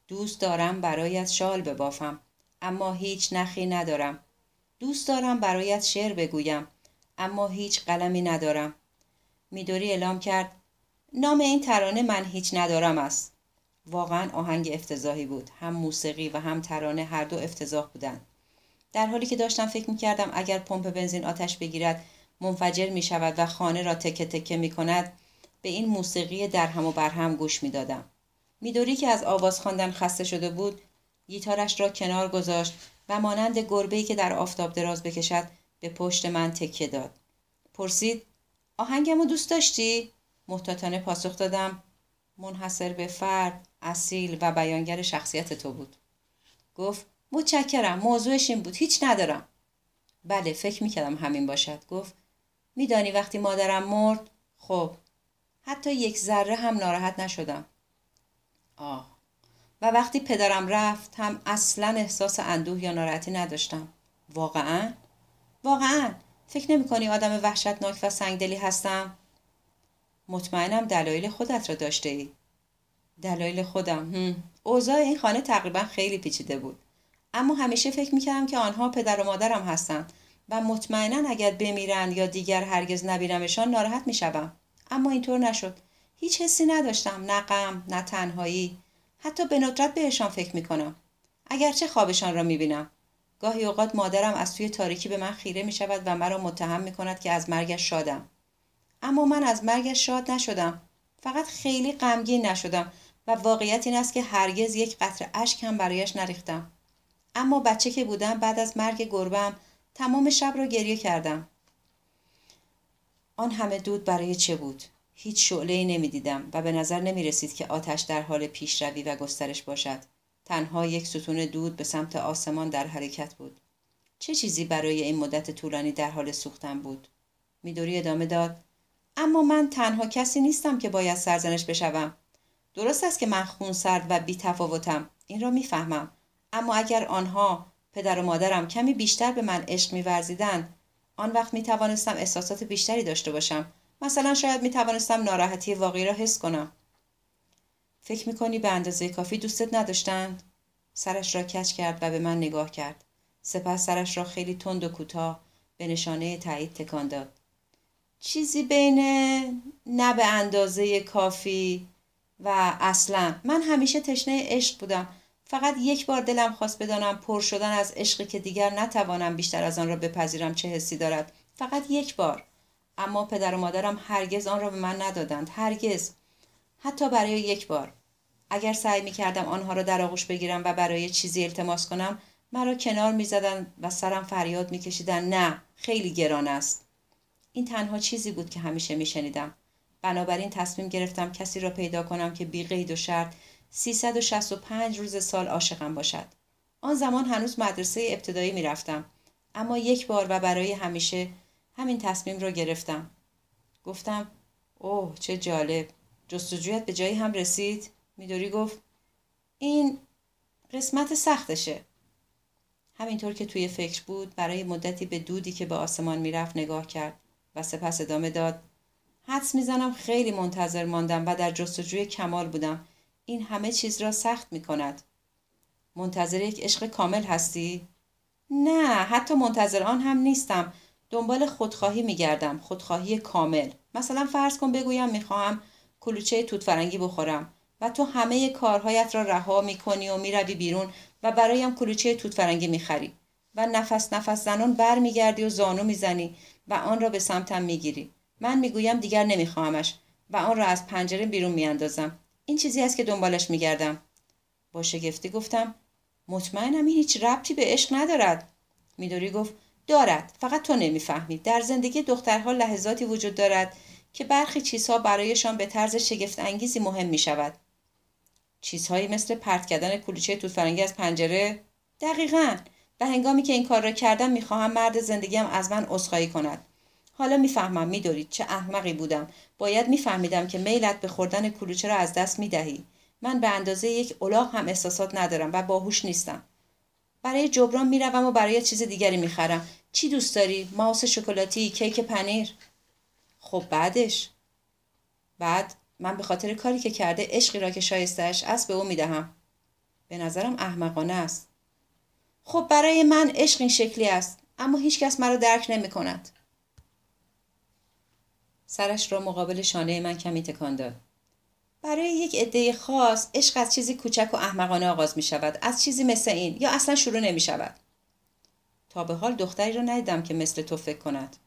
دوست دارم برایت شال ببافم اما هیچ نخی ندارم. دوست دارم برایت شعر بگویم اما هیچ قلمی ندارم. میدوری اعلام کرد نام این ترانه من هیچ ندارم است. واقعا آهنگ افتضاحی بود. هم موسیقی و هم ترانه هر دو افتضاح بودند در حالی که داشتم فکر می کردم اگر پمپ بنزین آتش بگیرد منفجر می شود و خانه را تکه تکه می کند به این موسیقی در هم و بر هم گوش می دادم. میدوری که از آواز خواندن خسته شده بود گیتارش را کنار گذاشت و مانند گربه‌ای که در آفتاب دراز بکشد به پشت من تکیه داد. پرسید آهنگمو دوست داشتی؟ محتاطانه پاسخ دادم منحصر به فرد اصیل و بیانگر شخصیت تو بود. گفت متشکرم موضوعش این بود هیچ ندارم. بله فکر می‌کردم همین باشد. گفت میدانی وقتی مادرم مرد؟ خب حتی یک ذره هم ناراحت نشدم. آه و وقتی پدرم رفت هم اصلا احساس اندوه یا ناراحتی نداشتم. واقعا؟ واقعا. فکر نمی کنی آدم وحشتناک و سنگدلی هستم؟ مطمئنم دلایل خودت را داشته ای دلایل خودم هم. اوضاع این خانه تقریبا خیلی پیچیده بود. اما همیشه فکر می‌کردم که آنها پدر و مادرم هستند و مطمئنا اگر بمیرند یا دیگر هرگز نبینمشان ناراحت می‌شوم. اما اینطور نشد. هیچ حسی نداشتم نه غم نه تنهایی. حتی به ندرت بهشان فکر می‌کنم. اگرچه خوابشان را می‌بینم. گاهی اوقات مادرم از توی تاریکی به من خیره می شود و مرا متهم می کند که از مرگش شادم. اما من از مرگش شاد نشدم. فقط خیلی غمگین نشدم و واقعیت این است که هرگز یک قطره اشک هم برایش نریختم. اما بچه که بودم بعد از مرگ گربم تمام شب را گریه کردم. آن همه دود برای چه بود؟ هیچ شعله ای نمی دیدم و به نظر نمی رسید که آتش در حال پیشروی و گسترش باشد. تنها یک ستون دود به سمت آسمان در حرکت بود. چه چیزی برای این مدت طولانی در حال سوختن بود؟ میدوری ادامه داد؟ اما من تنها کسی نیستم که باید سرزنش بشوم درست است که من خونسرد و بی تفاوتم این را می‌فهمم اما اگر آنها پدر و مادرم کمی بیشتر به من عشق میورزیدند آن وقت می توانستم احساسات بیشتری داشته باشم مثلا شاید می توانستم ناراحتی واقعی را حس کنم فکر می‌کنی به اندازه کافی دوستت نداشتند؟ سرش را کچ کرد و به من نگاه کرد. سپس سرش را خیلی تند و کوتاه به نشانه تایید تکان داد. چیزی بین نه به اندازه کافی و اصلا. من همیشه تشنه عشق بودم. فقط یک بار دلم خواست بدانم پر شدن از عشقی که دیگر نتوانم بیشتر از آن را بپذیرم. چه حسی دارد؟ فقط یک بار. اما پدر و مادرم هرگز آن را به من ندادند. هرگز. حتی برای یک بار. اگر سعی می کردم آنها را در آغوش بگیرم و برای چیزی التماس کنم مرا کنار می زدن و سرم فریاد می کشیدن نه خیلی گران است. این تنها چیزی بود که همیشه می شنیدم بنابراین تصمیم گرفتم کسی را پیدا کنم که بی قید و شرط 365 روز سال عاشقم باشد. آن زمان هنوز مدرسه ابتدایی می رفتم. اما یک بار و برای همیشه همین تصمیم را گرفتم. گفتم اوه چه جالب! جستجویت به جایی هم رسید؟ میدوری گفت این قسمت سختشه. همینطور که توی فکر بود برای مدتی به دودی که به آسمان می‌رفت نگاه کرد. و سپس ادامه داد. حدس می‌زنم خیلی منتظر ماندم و در جستجوی کمال بودم. این همه چیز را سخت می کند. منتظر یک عشق کامل هستی؟ نه حتی منتظر آن هم نیستم. دنبال خودخواهی میگردم. خودخواهی کامل. مثلا فرض کن بگویم می‌خواهم کلوچه توت فرنگی بخورم و تو همه کارهایت را رها می‌کنی و می‌روی بیرون و برایم کلوچه توت فرنگی می‌خری و نفس نفس زنان برمیگردی و زانو می‌زنی. و آن را به سمتم می‌گیری. من می‌گویم دیگر نمیخواهمش و آن را از پنجره بیرون میاندازم. این چیزی است که دنبالش میگردم. با شگفتی گفتم مطمئنم این هیچ ربطی به عشق ندارد. میدوری گفت دارد. فقط تو نمی‌فهمی. در زندگی دخترها لحظاتی وجود دارد که برخی چیزها برایشان به طرز شگفت انگیزی مهم می شود. چیزهایی مثل پرت کردن کلوچه توت فرنگی از پنجره؟ دقیقا. و هنگامی که این کار را کردم می‌خواهم مرد زندگیم از من عذرخواهی کند. حالا می‌فهمم میدارید چه احمقی بودم. باید میفهمیدم که میلت به خوردن کلوچه را از دست می‌دهی. من به اندازه یک الاغ هم احساسات ندارم و باهوش نیستم. برای جبران می‌روم و برای چیز دیگری می‌خرم. چی دوست داری؟ ماوس شکلاتی کیک پنیر. خب بعدش؟ بعد من به خاطر کاری که کرده عشقی را که شایستهش است به او می‌دهم. به نظرم احمقانه است. خب برای من عشق این شکلی است اما هیچکس مرا درک نمی کند. سرش را مقابل شانه من کمی تکان داد. برای یک عده خاص عشق از چیزی کوچک و احمقانه آغاز می شود از چیزی مثل این یا اصلا شروع نمی شود تا به حال دختری را ندیدم که مثل تو فکر کند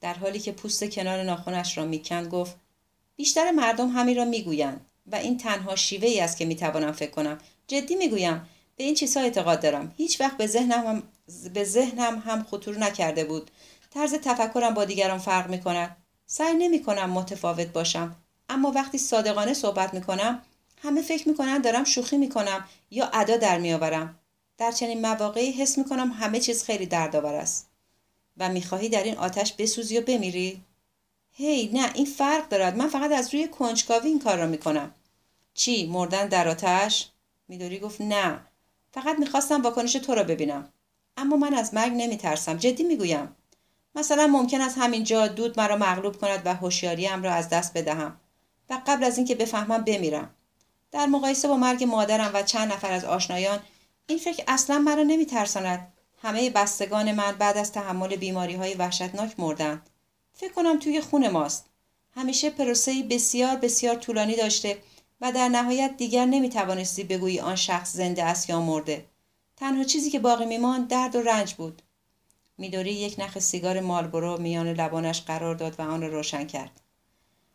در حالی که پوست کنار ناخونش را می‌کند گفت بیشتر مردم همین را می‌گویند و این تنها شیوه ای است که می‌توانم فکر کنم جدی می‌گویم به این چیزها اعتقاد دارم. هیچ وقت به ذهنم هم, به ذهنم هم خطور نکرده بود. طرز تفکرم با دیگران فرق می کند سعی نمی کنم متفاوت باشم. اما وقتی صادقانه صحبت می کنم همه فکر می کنند دارم شوخی می کنم یا ادا در می آورم در چنین مواقعی حس می کنم همه چیز خیلی دردآور است. و می‌خواهی در این آتش بسوزی و بمیری. هی نه این فرق دارد. من فقط از روی کنجکاوی این کار را می‌کنم. چی مردن در آتش؟ میدوری گفت نه. فقط می‌خواستم واکنش تو را ببینم. اما من از مرگ نمیترسم. جدی می‌گویم. مثلا ممکن است همینجا دود مرا مغلوب کند و هوشیاریم را از دست بدهم و قبل از اینکه بفهمم بمیرم. در مقایسه با مرگ مادرم و چند نفر از آشنایان این فکر اصلا مرا نمیترساند. همه بستگان من بعد از تحمل بیماری های وحشتناک مردند. فکر کنم توی خون ماست. همیشه پروسه بسیار بسیار طولانی داشته و در نهایت دیگر نمی‌توانستی بگویی آن شخص زنده است یا مرده. تنها چیزی که باقی میماند درد و رنج بود. میدوری یک نخ سیگار مالبرو میان لبانش قرار داد و آن را روشن کرد.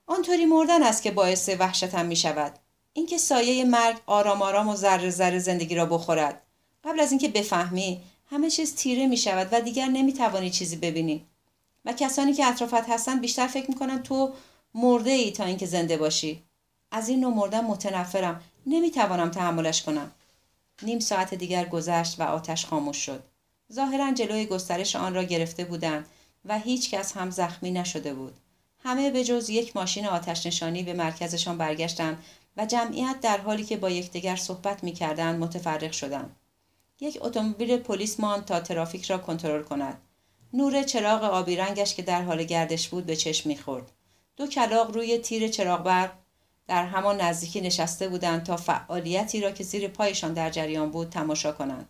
آنطوری مردن است که باعث وحشتم می شود اینکه سایه مرگ آرام آرام و ذره ذره زندگی را بخورد. قبل از اینکه بفهمی همه چیز تیره می شود و دیگر نمی توانی چیزی ببینی. و کسانی که اطرافت هستند بیشتر فکر می‌کنن تو مرده ای تا اینکه زنده باشی. از این نوع مردن متنفرم. نمی‌توانم تحملش کنم. نیم ساعت دیگر گذشت و آتش خاموش شد. ظاهرا جلوی گسترش آن را گرفته بودند و هیچ کس هم زخمی نشده بود. همه به جز یک ماشین آتش نشانی به مرکزشان برگشتند و جمعیت در حالی که با یکدیگر صحبت می‌کردند متفرق شدند. یک اتومبیل پلیس ماند تا ترافیک را کنترل کند. نور چراغ آبی رنگش که در حال گردش بود به چشم می‌خورد. دو کلاق روی تیر چراغ برق در همان نزدیکی نشسته بودند تا فعالیتی را که زیر پایشان در جریان بود تماشا کنند.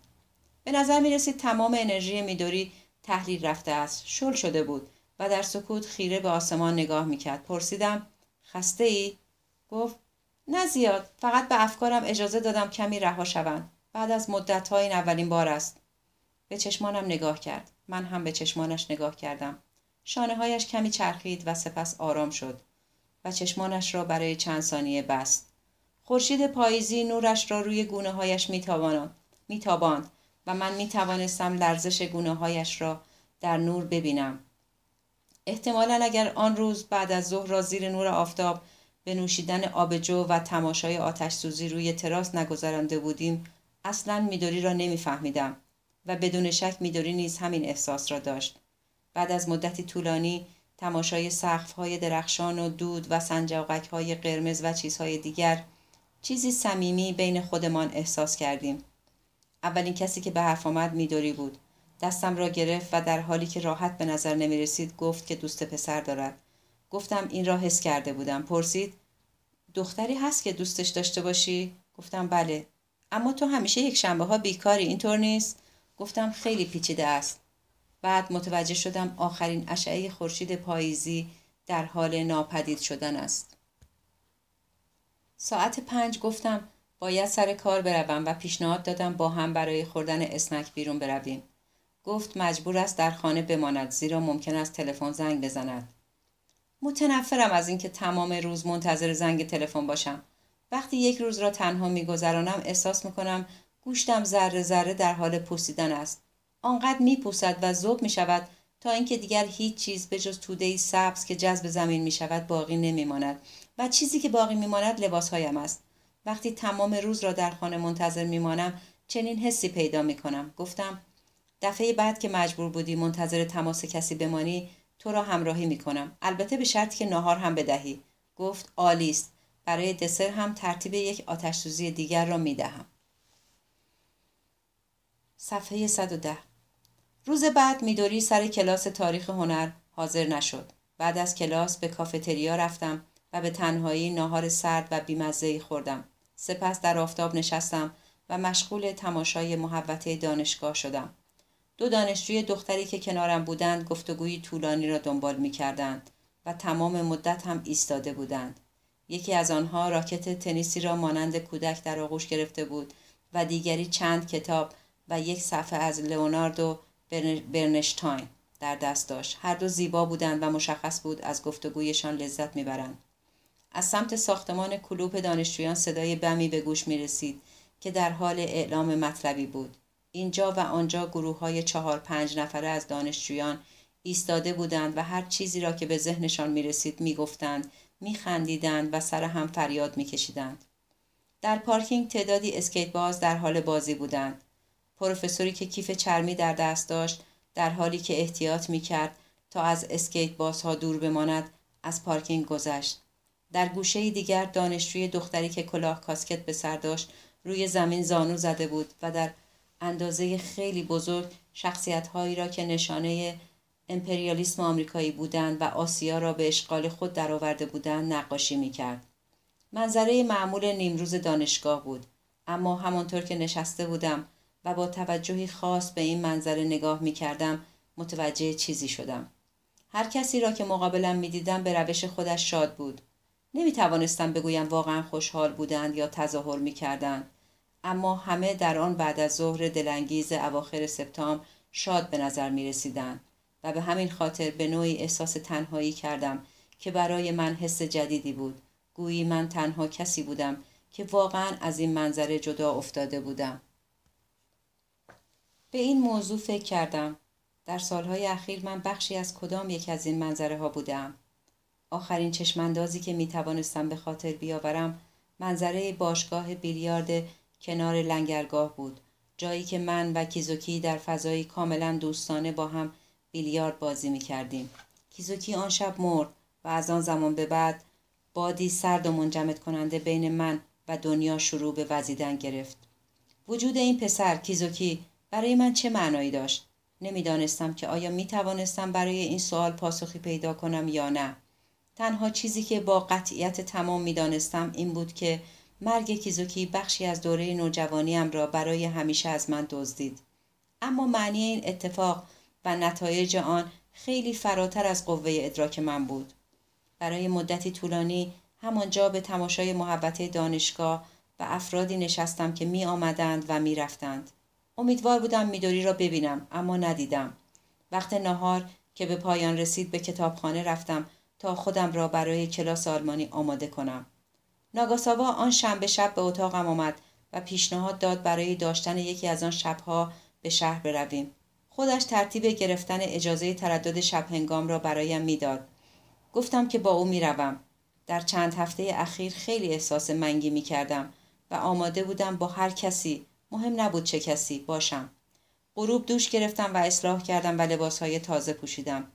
به نظر می رسید تمام انرژی میدوری تحلیل رفته است. شل شده بود و در سکوت خیره به آسمان نگاه می‌کرد. پرسیدم خسته ای؟ گفت نه زیاد. فقط به افکارم اجازه دادم کمی رها شوند. بعد از مدت این اولین بار است. به چشمانم نگاه کرد. من هم به چشمانش نگاه کردم. شانه هایش کمی چرخید و سپس آرام شد. و چشمانش را برای چند ثانیه بست. خورشید پاییزی نورش را روی گونه هایش میتاباند و من می توانستم لرزش گونه هایش را در نور ببینم. احتمالا اگر آن روز بعد از ظهر را زیر نور آفتاب به نوشیدن آبجو و تماشای آتش سوزی روی تراس نگذرانده بودیم اصلا میدوری را نمیفهمیدم و بدون شک میدوری نیز همین احساس را داشت. بعد از مدتی طولانی تماشای های درخشان و دود و های قرمز و چیزهای دیگر چیزی صمیمی بین خودمان احساس کردیم. اولین کسی که به حرف آمد میدوری بود. دستم را گرفت و در حالی که راحت به نظر نمی رسید گفت که دوست پسر دارد. گفتم این را حس کرده بودم. پرسید دختری هست که دوستش داشته باشی؟ گفتم بله. اما تو همیشه یک شنبه ها بیکاری. اینطور نیست؟ گفتم خیلی پیچیده است. بعد متوجه شدم آخرین اشعه خورشید پاییزی در حال ناپدید شدن است. ساعت پنج گفتم باید سر کار بروم و پیشنهاد دادم با هم برای خوردن اسنک بیرون برویم. گفت مجبور است در خانه بماند زیرا ممکن است تلفن زنگ بزند. متنفرم از اینکه تمام روز منتظر زنگ تلفن باشم. وقتی یک روز را تنها میگذرانم احساس می‌کنم گوشتم ذره ذره در حال پوسیدن است. آنقدر میپوسد و ذوب می شود تا اینکه دیگر هیچ چیز به جز توده سبز که جذب زمین می شود باقی نمیماند و چیزی که باقی میماند لباسهایم است. وقتی تمام روز را در خانه منتظر میمانم چنین حسی پیدا می کنم گفتم دفعه بعد که مجبور بودی منتظر تماس کسی بمانی تو را همراهی می کنم البته به شرطی که ناهار هم بدهی. گفت عالی است. برای دسر هم ترتیب یک آتش سوزی دیگر را می دهم. صفحه 110 روز بعد میدوری سر کلاس تاریخ هنر حاضر نشد. بعد از کلاس به کافتریا رفتم و به تنهایی ناهار سرد و بیمزهی خوردم. سپس در آفتاب نشستم و مشغول تماشای محوطه دانشگاه شدم. دو دانشجوی دختری که کنارم بودند گفتگوی طولانی را دنبال می کردند و تمام مدت هم ایستاده بودند. یکی از آنها راکت تنیسی را مانند کودک در آغوش گرفته بود و دیگری چند کتاب و یک صفحه از لئوناردو برنشتاین در دست داشت هر دو زیبا بودند و مشخص بود از گفتگویشان لذت می‌برند از سمت ساختمان کلوپ دانشجویان صدای بمی به گوش می رسید که در حال اعلام مطلبی بود. اینجا و آنجا گروه های چهار پنج نفره از دانشجویان ایستاده بودند و هر چیزی را که به ذهنشان می رسید می گفتند، می خندیدند و سر هم فریاد می کشیدند. در پارکینگ تعدادی اسکیت باز در حال بازی بودند. پروفسوری که کیف چرمی در دست داشت در حالی که احتیاط می کرد تا از اسکیت بازها دور بماند از پارکینگ گذشت. در گوشه دیگر دانشجوی دختری که کلاه کاسکت به سر داشت روی زمین زانو زده بود و در اندازه خیلی بزرگ شخصیت هایی را که نشانه امپریالیسم آمریکایی بودند و آسیا را به اشغال خود درآورده بودند نقاشی می کرد. منظره معمول نیمروز دانشگاه بود اما همانطور که نشسته بودم و با توجهی خاص به این منظره نگاه می کردم متوجه چیزی شدم. هر کسی را که مقابلم می دیدم به روش خودش شاد بود. نمی توانستم بگویم واقعا خوشحال بودند یا تظاهر می کردند. اما همه در آن بعد از ظهر دلانگیز اواخر سپتامبر شاد به نظر می رسیدند و به همین خاطر به نوعی احساس تنهایی کردم که برای من حس جدیدی بود. گویی من تنها کسی بودم که واقعا از این منظره جدا افتاده بودم. به این موضوع فکر کردم. در سالهای اخیر من بخشی از کدام یک از این منظره ها بودم. آخرین چشماندازی که می توانستم به خاطر بیاورم منظره باشگاه بیلیارد کنار لنگرگاه بود. جایی که من و کیزوکی در فضایی کاملا دوستانه با هم بیلیارد بازی می کردیم. کیزوکی آن شب مرد و از آن زمان به بعد بادی سرد و منجمد کننده بین من و دنیا شروع به وزیدن گرفت. وجود این پسر کیزوکی برای من چه معنایی داشت؟ نمی‌دانستم که آیا می توانستم برای این سوال پاسخی پیدا کنم یا نه. تنها چیزی که با قطعیت تمام می دانستم این بود که مرگ کیزوکی بخشی از دوره نوجوانیم را برای همیشه از من دزدید. اما معنی این اتفاق و نتایج آن خیلی فراتر از قوه ادراک من بود. برای مدتی طولانی همانجا به تماشای محبت دانشگاه و افرادی نشستم که می آمدند و می رفتند. امیدوار بودم میدوری را ببینم اما ندیدم. وقت نهار که به پایان رسید به کتابخانه رفتم تا خودم را برای کلاس آلمانی آماده کنم. ناگاساوا آن شنبه شب به اتاقم آمد و پیشنهاد داد برای داشتن یکی از آن شبها به شهر برویم. خودش ترتیب گرفتن اجازه تردد شب هنگام را برایم می‌داد. گفتم که با او می‌روم. در چند هفته اخیر خیلی احساس منگی می کردم و آماده بودم با هر کسی مهم نبود چه کسی باشم. غروب دوش گرفتم و اصلاح کردم و لباسهای تازه پوشیدم.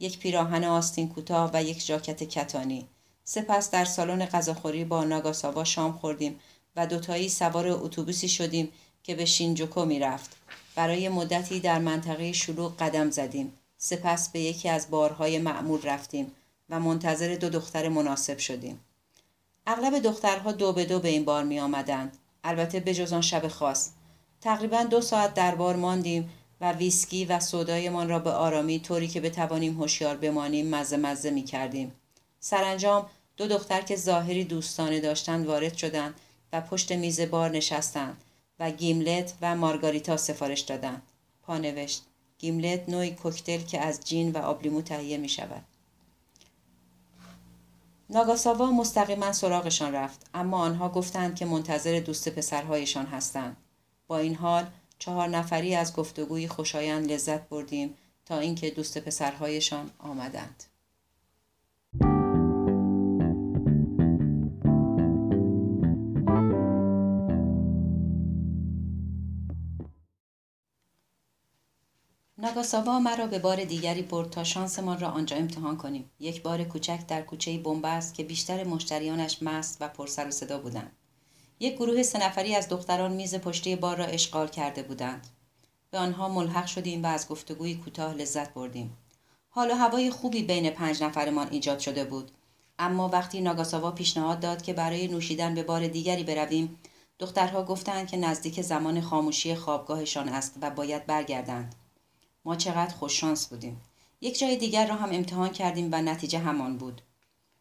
یک پیراهن آستین کوتاه و یک ژاکت کتانی. سپس در سالن غذاخوری با ناگاساوا شام خوردیم و دوتایی سوار اتوبوسی شدیم که به شینجوکو می‌رفت. برای مدتی در منطقه شلوغ قدم زدیم. سپس به یکی از بارهای معمول رفتیم و منتظر دو دختر مناسب شدیم. اغلب دخترها دو به دو به این بار می آمدند البته به جز آن شب خاص تقریبا دو ساعت در بار ماندیم و ویسکی و سودایمان را به آرامی طوری که بتوانیم هوشیار بمانیم مزه مزه می کردیم. سرانجام دو دختر که ظاهری دوستانه داشتند وارد شدند و پشت میز بار نشستند و گیملت و مارگاریتا سفارش دادند. پانوشت گیملت نوعی کوکتل که از جین و آبلیمو تهیه می شود. ناگاساوا مستقیما سراغشان رفت اما آنها گفتند که منتظر دوست پسرهایشان هستند. با این حال چهار نفری از گفتگوی خوشایند لذت بردیم تا اینکه دوست پسرهایشان آمدند. ناگاساوا مرا به بار دیگری برد تا شانسمان را آنجا امتحان کنیم. یک بار کوچک در کوچه بنبست که بیشتر مشتریانش مست و پرسر و صدا بودند. یک گروه سه نفری از دختران میز پشتی بار را اشغال کرده بودند. به آنها ملحق شدیم و از گفتگوی کوتاه لذت بردیم. حال و هوای خوبی بین پنج نفرمان ایجاد شده بود. اما وقتی ناگاساوا پیشنهاد داد که برای نوشیدن به بار دیگری برویم دخترها گفتند که نزدیک زمان خاموشی خوابگاهشان است و باید برگردند. ما چقدر خوششانس بودیم. یک جای دیگر را هم امتحان کردیم و نتیجه همان بود.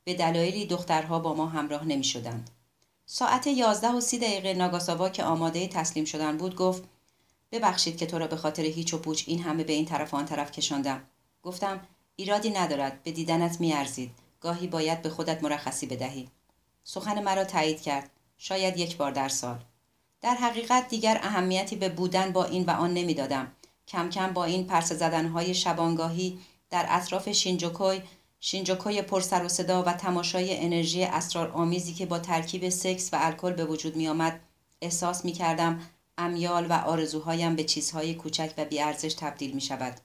به دلایلی دخترها با ما همراه نمی شدند. ساعت یازده و سی دقیقه ناگاساوا که آماده تسلیم شدن بود گفت ببخشید که تو را به خاطر هیچ و پوچ این همه به این طرف و آن طرف کشاندم. گفتم ایرادی ندارد به دیدنت میارزید. گاهی باید به خودت مرخصی بدهی. سخن مرا تایید کرد. شاید یک بار در سال. در حقیقت دیگر اهمیتی به بودن با این و آن نمی‌دادم. کم کم با این پرس زدنهای شبانگاهی در اطراف شینجوکوی شینجوکوی پر سر و صدا و تماشای انرژی اسرارآمیزی که با ترکیب سکس و الکل به وجود می آمد احساس می کردم امیال و آرزوهایم به چیزهای کوچک و بیارزش تبدیل می شود.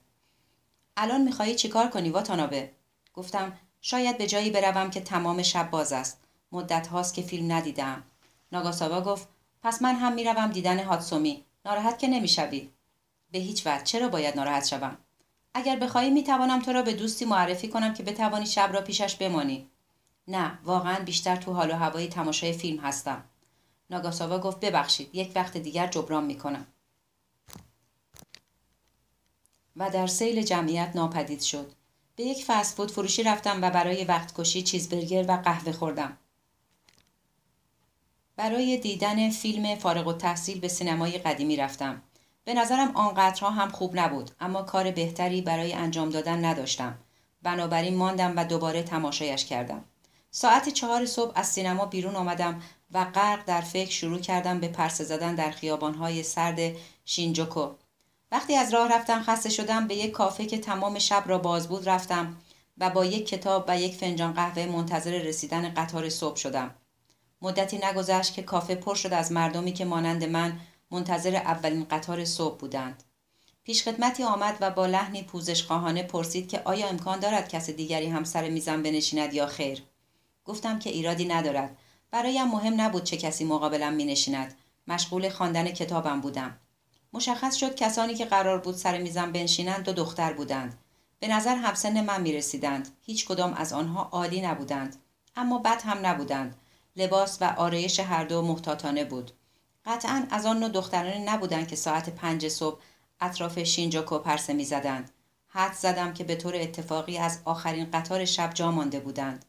الان می‌خواهی چیکار کنی واتانابه؟ گفتم شاید به جایی بروم که تمام شب باز است. مدت هاست که فیلم ندیدم. ناگاساوا گفت پس من هم می‌روم دیدن هاتسومی. ناراحت که نمی‌شوی. به هیچ وجه. چرا باید ناراحت شوم؟ اگر بخواهی می توانم تو را به دوستی معرفی کنم که بتوانی شب را پیشش بمانی. نه واقعا بیشتر تو حال و هوای تماشای فیلم هستم. ناگاساوا گفت ببخشید یک وقت دیگر جبران می کنم و در سیل جمعیت ناپدید شد. به یک فست فود فروشی رفتم و برای وقت کشی چیزبرگر و قهوه خوردم. برای دیدن فیلم فارغ و تحصیل به سینمای قدیمی رفتم. به نظرم آنقدرها هم خوب نبود اما کار بهتری برای انجام دادن نداشتم. بنابراین ماندم و دوباره تماشایش کردم. ساعت چهار صبح از سینما بیرون آمدم و غرق در فکر شروع کردم به پرسه زدن در خیابانهای سرد شینجوکو. وقتی از راه رفتم خسته شدم به یک کافه که تمام شب را باز بود رفتم و با یک کتاب و یک فنجان قهوه منتظر رسیدن قطار صبح شدم. مدتی نگذشت که کافه پر شد از مردمی که مانند من منتظر اولین قطار صبح بودند. پیشخدمتی آمد و با لحنی پوزش خواهانه پرسید که آیا امکان دارد کس دیگری هم سر میزم بنشیند یا خیر؟ گفتم که ایرادی ندارد. برایم مهم نبود چه کسی مقابلم می نشیند. مشغول خواندن کتابم بودم. مشخص شد کسانی که قرار بود سر میزم بنشینند دو دختر بودند. به نظر همسن من می رسیدند. هیچ کدام از آنها عالی نبودند. اما بد هم نبودند. لباس و آرایش هر دو محتاطانه بود. قطعا از آن نوع دخترانی نبودند که ساعت پنج صبح اطراف شینجاکو پرسه می‌زدند. حد زدم که به طور اتفاقی از آخرین قطار شب جا مانده بودند.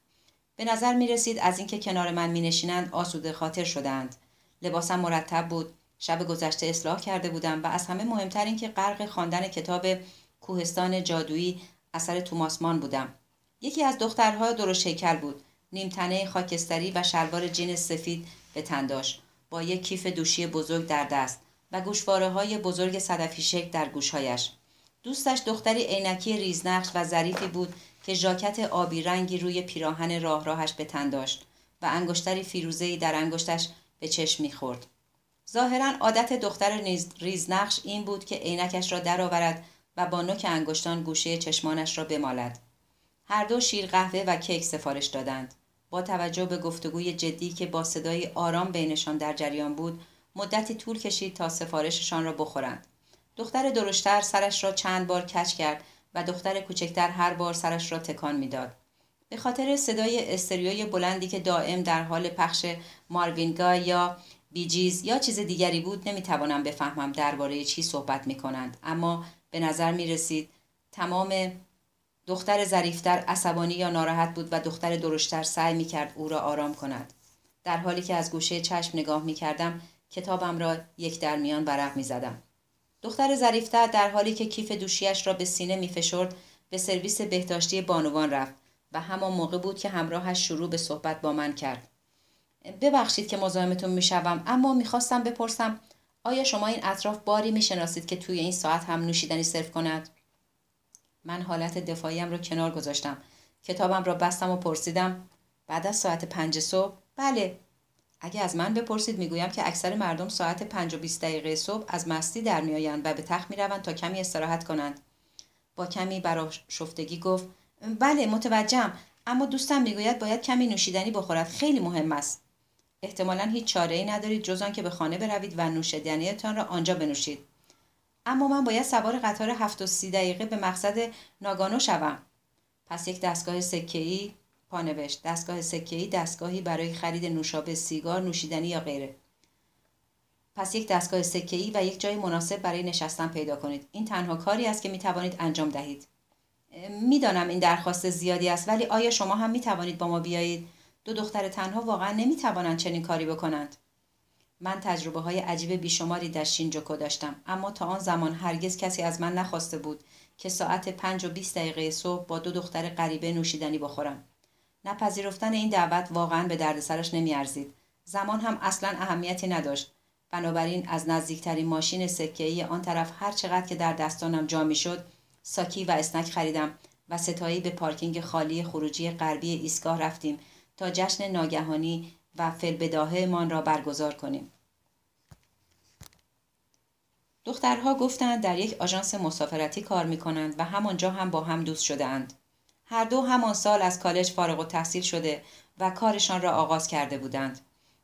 به نظر می رسید از اینکه کنار من می نشینند آسوده خاطر شدند. لباسم مرتب بود. شب گذشته اصلاح کرده بودم و از همه مهمتر اینکه غرق خواندن کتاب کوهستان جادویی اثر توماسمان بودم. یکی از دخترها درشت هیکل بود. نیمتنه خاکستری و شلوار جین سفید به تن داشت. با یک کیف دوشی بزرگ در دست و گوشواره های بزرگ صدفی شکل در گوشهایش. دوستش دختری عینکی ریزنقش و ظریفی بود که ژاکت آبی رنگی روی پیراهن راه راهش به تن داشت و انگشتری فیروزه‌ای در انگشتش به چشم می‌خورد. ظاهرا عادت دختر ریزنقش این بود که عینکش را درآورد و با نوک انگشتان گوشه چشمانش را بمالد. هر دو شیر قهوه و کیک سفارش دادند. با توجه به گفتگوی جدی که با صدای آرام بینشان در جریان بود مدتی طول کشید تا سفارششان را بخورند. دختر درشتر سرش را چند بار کچ کرد و دختر کوچکتر هر بار سرش را تکان می‌داد. به خاطر صدای استریوی بلندی که دائم در حال پخش ماروینگا یا بیجیز یا چیز دیگری بود نمی‌توانم بفهمم درباره چی صحبت می کنند اما به نظر می رسید تمام دختر ظریفتر عصبانی یا ناراحت بود و دختر درشتر سعی می کرد او را آرام کند. در حالی که از گوشه چشم نگاه می کردم کتابم را یک در میان ورق می زدم. دختر ظریفتر در حالی که کیف دوشیش را به سینه می فشرد به سرویس بهداشتی بانوان رفت و همان موقع بود که همراهش شروع به صحبت با من کرد. ببخشید که مزاحمتون می‌شوم اما می‌خواستم بپرسم آیا شما این اطراف باری می‌شناسید که توی این ساعت هم نوشیدنی سرو کند من حالت دفاعیم را کنار گذاشتم. کتابم را بستم و پرسیدم بعد از ساعت پنج صبح؟ بله. اگه از من بپرسید می‌گویم که اکثر مردم ساعت پنج و بیست دقیقه صبح از مستی در میآیند و به تخت می‌روند تا کمی استراحت کنند. با کمی شفتگی گفت بله متوجهم. اما دوستم می‌گوید باید کمی نوشیدنی بخورد. خیلی مهم است. احتمالا هیچ چاره ای ندارید جز که به خانه بروید و نوشیدنیتان را آنجا بنوشید. اما من باید سوار قطار هفت و سی دقیقه به مقصد ناگانو شوم. پس یک دستگاه سکه‌ای پانوشت دستگاه سکه‌ای دستگاهی برای خرید نوشابه سیگار نوشیدنی یا غیره. پس یک دستگاه سکه‌ای و یک جای مناسب برای نشستن پیدا کنید. این تنها کاری است که می توانید انجام دهید. می‌دانم این درخواست زیادی است ولی آیا شما هم می توانید با ما بیایید؟ دو دختر تنها واقعا نمی توانند چنین کاری بکنند. من تجربه های عجیب بیشماری در شینجوکو داشتم اما تا آن زمان هرگز کسی از من نخواسته بود که ساعت پنج و 20 دقیقه صبح با دو دختر غریبه نوشیدنی بخورم. نپذیرفتن این دعوت واقعا به دردسرش نمیارزید. زمان هم اصلا اهمیتی نداشت. بنابراین از نزدیکترین ماشین سکه‌ای آن طرف هر چقدر که در دستانم جا می‌شد ساکی و اسنک خریدم و ستایی به پارکینگ خالی خروجی غربی ایستگاه رفتیم تا جشن ناگهانی و من را برگزار کنیم. دخترها گفتند در یک آژانس مسافرتی کار می کنند و همانجا هم با هم دوست شده اند. هر دو همان سال از کالج فارغ و تحصیل شده و کارشان را آغاز کرده بودند.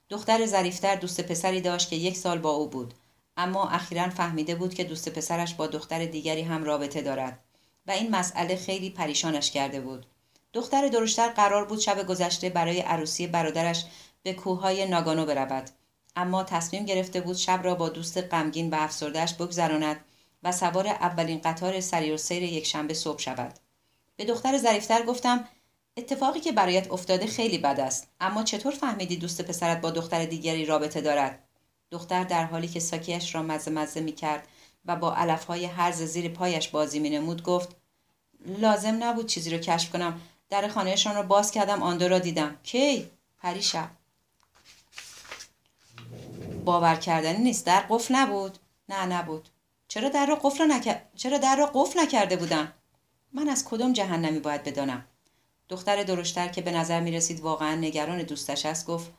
دختر ظریفتر دوست پسری داشت که یک سال با او بود اما اخیرا فهمیده بود که دوست پسرش با دختر دیگری هم رابطه دارد و این مسئله خیلی پریشانش کرده بود. دختر درشتر قرار بود شب گذشته برای عروسی برادرش به کوههای ناگانو برود. اما تصمیم گرفته بود شب را با دوست غمگین و افسردهش بگذراند و سوار اولین قطار سری و سیر یک شنبه صبح شود. به دختر ظریفتر گفتم اتفاقی که برایت افتاده خیلی بد است اما چطور فهمیدی دوست پسرت با دختر دیگری رابطه دارد؟ دختر در حالی که ساکیش را مزه مزه می کرد و با علفهای هرز زیر پایش بازی می نمود گفت لازم نبود چیزی رو کشف کنم. در خانهشان را باز کردم آن را دیدم. کی؟ پریشب. باور کردنی نیست. در قفل نبود. نه نبود. چرا در را قفل نکر... چرا در را قفل نکرده بودم؟ من از کدام جهنمی باید بدانم؟ دختر درشتر که به نظر می رسید واقعا نگران دوستش است گفت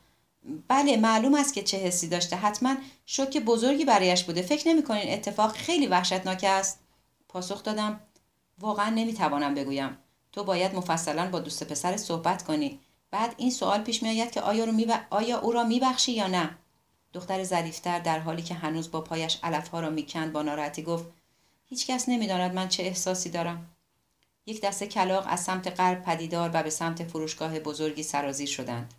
بله معلوم است که چه حسی داشته. حتما شوک بزرگی برایش بوده. فکر نمی کنین اتفاق خیلی وحشتناک است. پاسخ دادم واقعا نمی توانم بگویم. تو باید مفصلا با دوست پسر صحبت کنی. بعد این سوال پیش می آید که آیا, رو آیا او را میبخشی یا نه؟ دختر ظریفتر در حالی که هنوز با پایش علفها را می‌کند با ناراحتی گفت هیچکس نمی‌داند من چه احساسی دارم. یک دسته کلاق از سمت غرب پدیدار و به سمت فروشگاه بزرگی سرازیر شدند.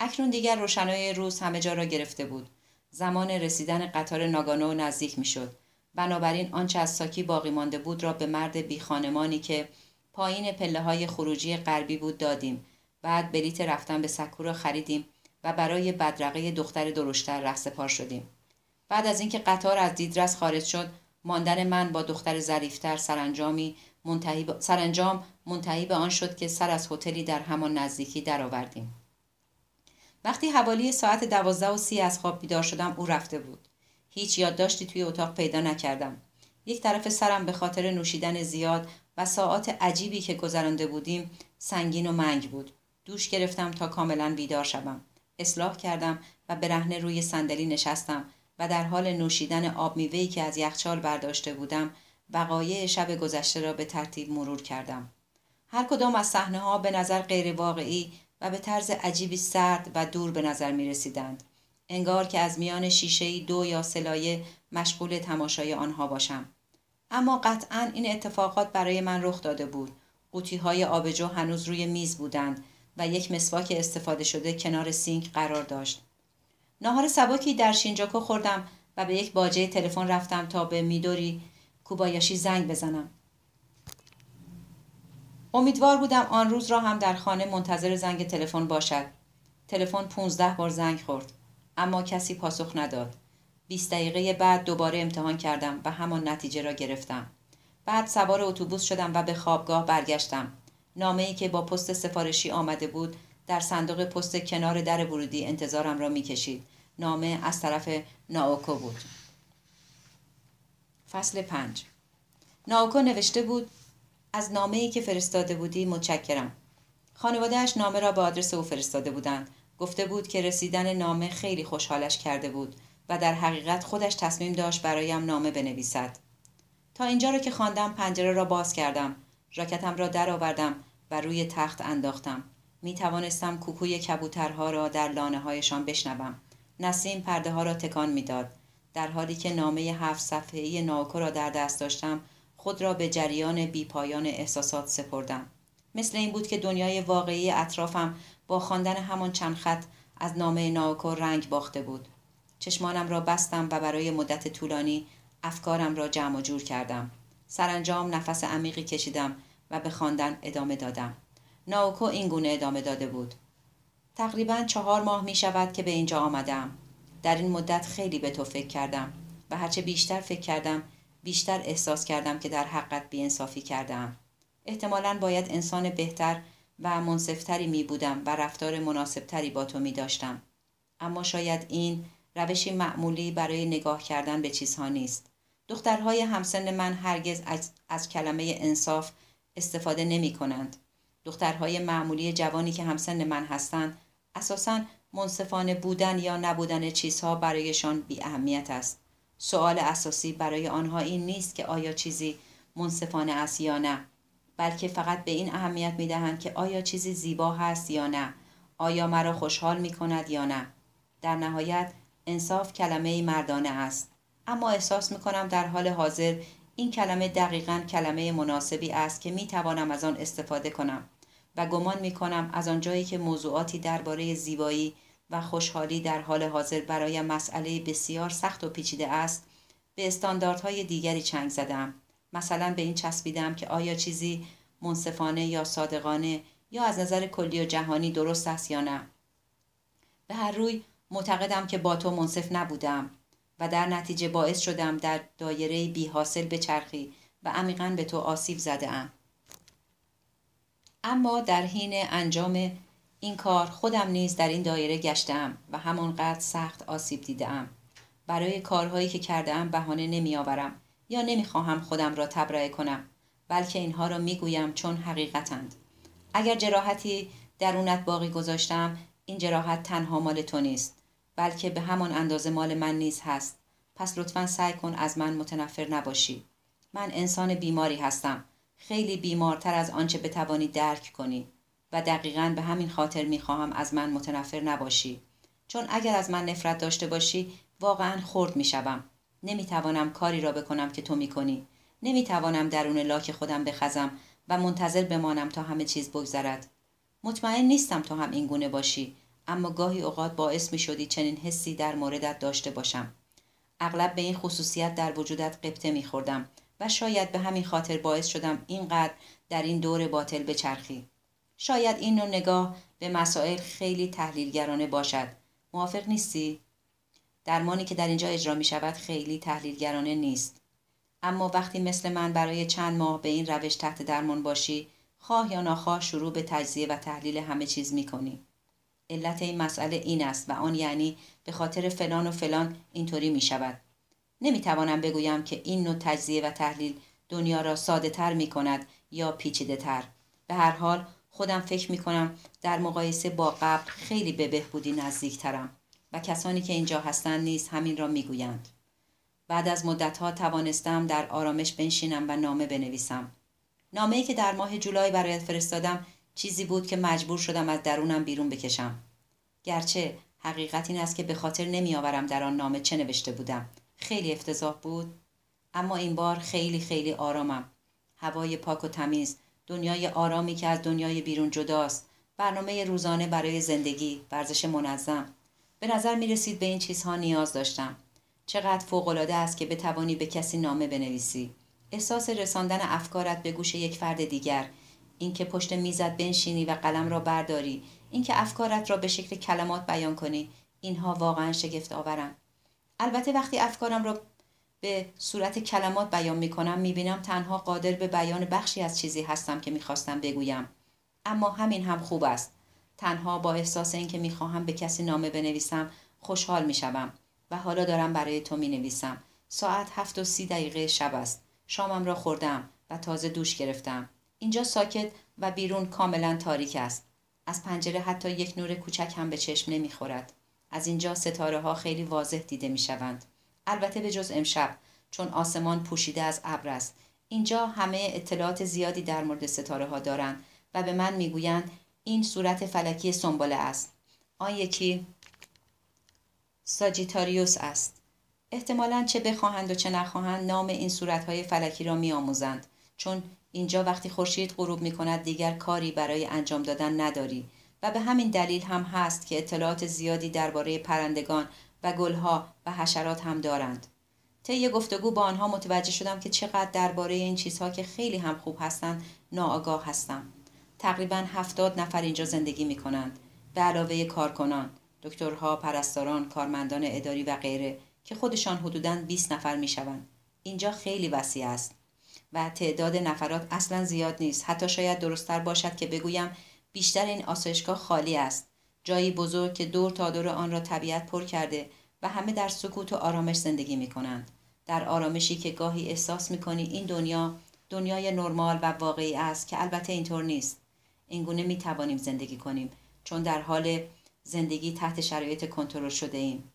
اکنون دیگر روشنای روز همه جا را گرفته بود. زمان رسیدن قطار ناگانو نزدیک می‌شد. بنابراین آنچه از ساکی باقی مانده بود را به مرد بی خانمانی که پایین پله های خروجی غربی بود دادیم. بعد بلیت رفتن به سکو خریدیم. و برای بدرقه دختر درشتر رهسپار شدیم. بعد از اینکه قطار از دیدرس خارج شد ماندن من با دختر ظریفتر سرانجامی منتهی سرانجام منتهی به آن شد که سر از هتلی در همان نزدیکی درآوردیم. وقتی حوالی ساعت دوازده و سی از خواب بیدار شدم او رفته بود. هیچ یادداشتی توی اتاق پیدا نکردم. یک طرف سرم به خاطر نوشیدن زیاد و ساعات عجیبی که گذرانده بودیم سنگین و منگ بود. دوش گرفتم تا کاملا بیدار شوم. اصلاح کردم و برهنه روی صندلی نشستم و در حال نوشیدن آب میوهی که از یخچال برداشته بودم وقایع شب گذشته را به ترتیب مرور کردم هر کدام از صحنه ها به نظر غیر واقعی و به طرز عجیبی سرد و دور به نظر می رسیدند. انگار که از میان شیشه دو یا سلایه مشغول تماشای آنها باشم. اما قطعا این اتفاقات برای من رخ داده بود. قوطی های آبجو هنوز روی میز بودند و یک مسواک استفاده شده کنار سینک قرار داشت. ناهار سباکی در شینجاکو خوردم و به یک باجه تلفن رفتم تا به میدوری کوبایاشی زنگ بزنم. امیدوار بودم آن روز را هم در خانه منتظر زنگ تلفن باشد. تلفن پونزده بار زنگ خورد اما کسی پاسخ نداد. 20 دقیقه بعد دوباره امتحان کردم و همان نتیجه را گرفتم. بعد سوار اتوبوس شدم و به خوابگاه برگشتم. نامه ای که با پست سفارشی آمده بود در صندوق پست کنار در ورودی انتظارم را می‌کشید. نامه از طرف ناوکو بود. فصل پنج. ناوکو نوشته بود از نامه ای که فرستاده بودی متشکرم. خانوادهش نامه را به آدرس او فرستاده بودند. گفته بود که رسیدن نامه خیلی خوشحالش کرده بود و در حقیقت خودش تصمیم داشت برایم نامه بنویسد. تا اینجا را که خواندم پنجره را باز کردم. راکتم را درآوردم. و روی تخت انداختم. می توانستم کوکوی کبوترها را در لانه هایشان بشنوم. نسیم پرده ها را تکان می‌داد. در حالی که نامه هفت صفحه‌ای ناوکو را در دست داشتم خود را به جریان بیپایان احساسات سپردم. مثل این بود که دنیای واقعی اطرافم با خواندن همان چند خط از نامه ناوکو رنگ باخته بود. چشمانم را بستم و برای مدت طولانی افکارم را جمع و جور کردم. سرانجام نفس عمیقی کشیدم و به خواندن ادامه دادم ناوکو این گونه ادامه داده بود تقریبا چهار ماه می شود که به اینجا آمدم در این مدت خیلی به تو فکر کردم و هرچه بیشتر فکر کردم بیشتر احساس کردم که در حقت بیانصافی کردم احتمالا باید انسان بهتر و منصفتری می بودم و رفتار مناسبتری با تو می داشتم. اما شاید این روشی معمولی برای نگاه کردن به چیزها نیست. دخترهای همسن من هرگز از, از کلمه انصاف استفاده نمی کنند. دخترهای معمولی جوانی که همسن من هستند اساساً منصفانه بودن یا نبودن چیزها برایشان بی اهمیت است. سوال اساسی برای آنها این نیست که آیا چیزی منصفانه است یا نه بلکه فقط به این اهمیت می دهند که آیا چیزی زیبا هست یا نه آیا مرا خوشحال می کند یا نه در نهایت انصاف کلمه مردانه است اما احساس می کنم در حال حاضر این کلمه دقیقا کلمه مناسبی است که می توانم از آن استفاده کنم و گمان می کنم از آنجایی که موضوعاتی درباره زیبایی و خوشحالی در حال حاضر برای مسئله بسیار سخت و پیچیده است به استانداردهای دیگری چنگ زدم. مثلا به این چسبیدم که آیا چیزی منصفانه یا صادقانه یا از نظر کلی و جهانی درست است یا نه. به هر روی معتقدم که با تو منصف نبودم. و در نتیجه باعث شدم در دایره بی حاصل چرخی و عمیقا به تو آسیب زده ام. اما در حین انجام این کار خودم نیز در این دایره گشتم و همانقدر سخت آسیب دیدم. برای کارهایی که کردم بهانه نمیآورم یا نمی‌خواهم خودم را تبرئه کنم بلکه اینها را می‌گویم چون حقیقتند اگر جراحتی درونت باقی گذاشتم این جراحت تنها مال تو نیست بلکه به همان اندازه مال من نیز هست. پس لطفا سعی کن از من متنفر نباشی. من انسان بیماری هستم. خیلی بیمارتر از آنچه بتوانی درک کنی. و دقیقا به همین خاطر می‌خواهم از من متنفر نباشی. چون اگر از من نفرت داشته باشی واقعا خرد می‌شوم. نمی‌توانم کاری را بکنم که تو می‌کنی. نمی‌توانم درون لاک خودم بخزم و منتظر بمانم تا همه چیز بگذرد. مطمئن نیستم تو هم این گونه باشی. اما گاهی اوقات باعث می شدی چنین حسی در موردت داشته باشم. اغلب به این خصوصیت در وجودت قبطه می خوردم و شاید به همین خاطر باعث شدم اینقدر در این دور باطل بچرخی. شاید این نوع نگاه به مسائل خیلی تحلیلگرانه باشد. موافق نیستی؟ درمانی که در اینجا اجرا می شود خیلی تحلیلگرانه نیست. اما وقتی مثل من برای چند ماه به این روش تحت درمان باشی خواه یا ناخواه شروع به تجزیه و تحلیل همه چیز می کنی. علت این مسئله این است و آن یعنی به خاطر فلان و فلان اینطوری می شود. نمی توانم بگویم که این نوع تجزیه و تحلیل دنیا را ساده تر می کند یا پیچیده تر. به هر حال خودم فکر می کنم در مقایسه با قبل خیلی به بهبودی نزدیک ترم. و کسانی که اینجا هستند نیز همین را می‌گویند بعد از مدتها توانستم در آرامش بنشینم و نامه بنویسم نامه‌ای که در ماه جولای برایت فرستادم چیزی بود که مجبور شدم از درونم بیرون بکشم. گرچه حقیقت این است که به خاطر نمیآورم در آن نامه چه نوشته بودم. خیلی افتضاح بود اما این بار خیلی خیلی آرامم. هوای پاک و تمیز دنیای آرامی که از دنیای بیرون جداست. برنامه روزانه برای زندگی ورزش منظم. به نظر می رسید به این چیزها نیاز داشتم. چقدر فوقالعاده است که بتوانی به کسی نامه بنویسی. احساس رساندن افکارت به گوش یک فرد دیگر اینکه پشت میزت بنشینی و قلم را برداری اینکه افکارت را به شکل کلمات بیان کنی اینها واقعا شگفت آورند البته وقتی افکارم را به صورت کلمات بیان می کنم می بینم تنها قادر به بیان بخشی از چیزی هستم که می‌خواستم بگویم. اما همین هم خوب است. تنها با احساس اینکه می‌خواهم به کسی نامه بنویسم خوشحال می‌شوم و حالا دارم برای تو می نویسم ساعت هفت و سی دقیقه شب است. شامم را خوردم و تازه دوش گرفتم. اینجا ساکت و بیرون کاملا تاریک است. از پنجره حتی یک نور کوچک هم به چشم نمی‌خورد. از اینجا ستاره ها خیلی واضح دیده می شوند. البته به جز امشب چون آسمان پوشیده از ابر است. اینجا همه اطلاعات زیادی در مورد ستاره ها دارند و به من می‌گویند این صورت فلکی سنبله است. آن یکی ساجیتاریوس است. احتمالا چه بخواهند و چه نخواهند نام این صورتهای فلکی را میآموزند. چون اینجا وقتی خورشید غروب می کند دیگر کاری برای انجام دادن نداری و به همین دلیل هم هست که اطلاعات زیادی درباره پرندگان و گلها و حشرات هم دارند. طی گفتگو با آنها متوجه شدم که چقدر درباره این چیزها که خیلی هم خوب هستند ناآگاه هستم. تقریبا هفتاد نفر اینجا زندگی می کنند. به علاوه کارکنان، دکترها، پرستاران، کارمندان اداری و غیره که خودشان حدوداً 20 نفر می شوند. اینجا خیلی وسیع است. و تعداد نفرات اصلا زیاد نیست حتی شاید درستتر باشد که بگویم بیشتر این آسایشگاه خالی است جایی بزرگ که دور تا دور آن را طبیعت پر کرده و همه در سکوت و آرامش زندگی می کنند. در آرامشی که گاهی احساس می کنی این دنیا دنیای نرمال و واقعی است که البته اینطور نیست. اینگونه می توانیم زندگی کنیم چون در حال زندگی تحت شرایط کنترل شده ایم.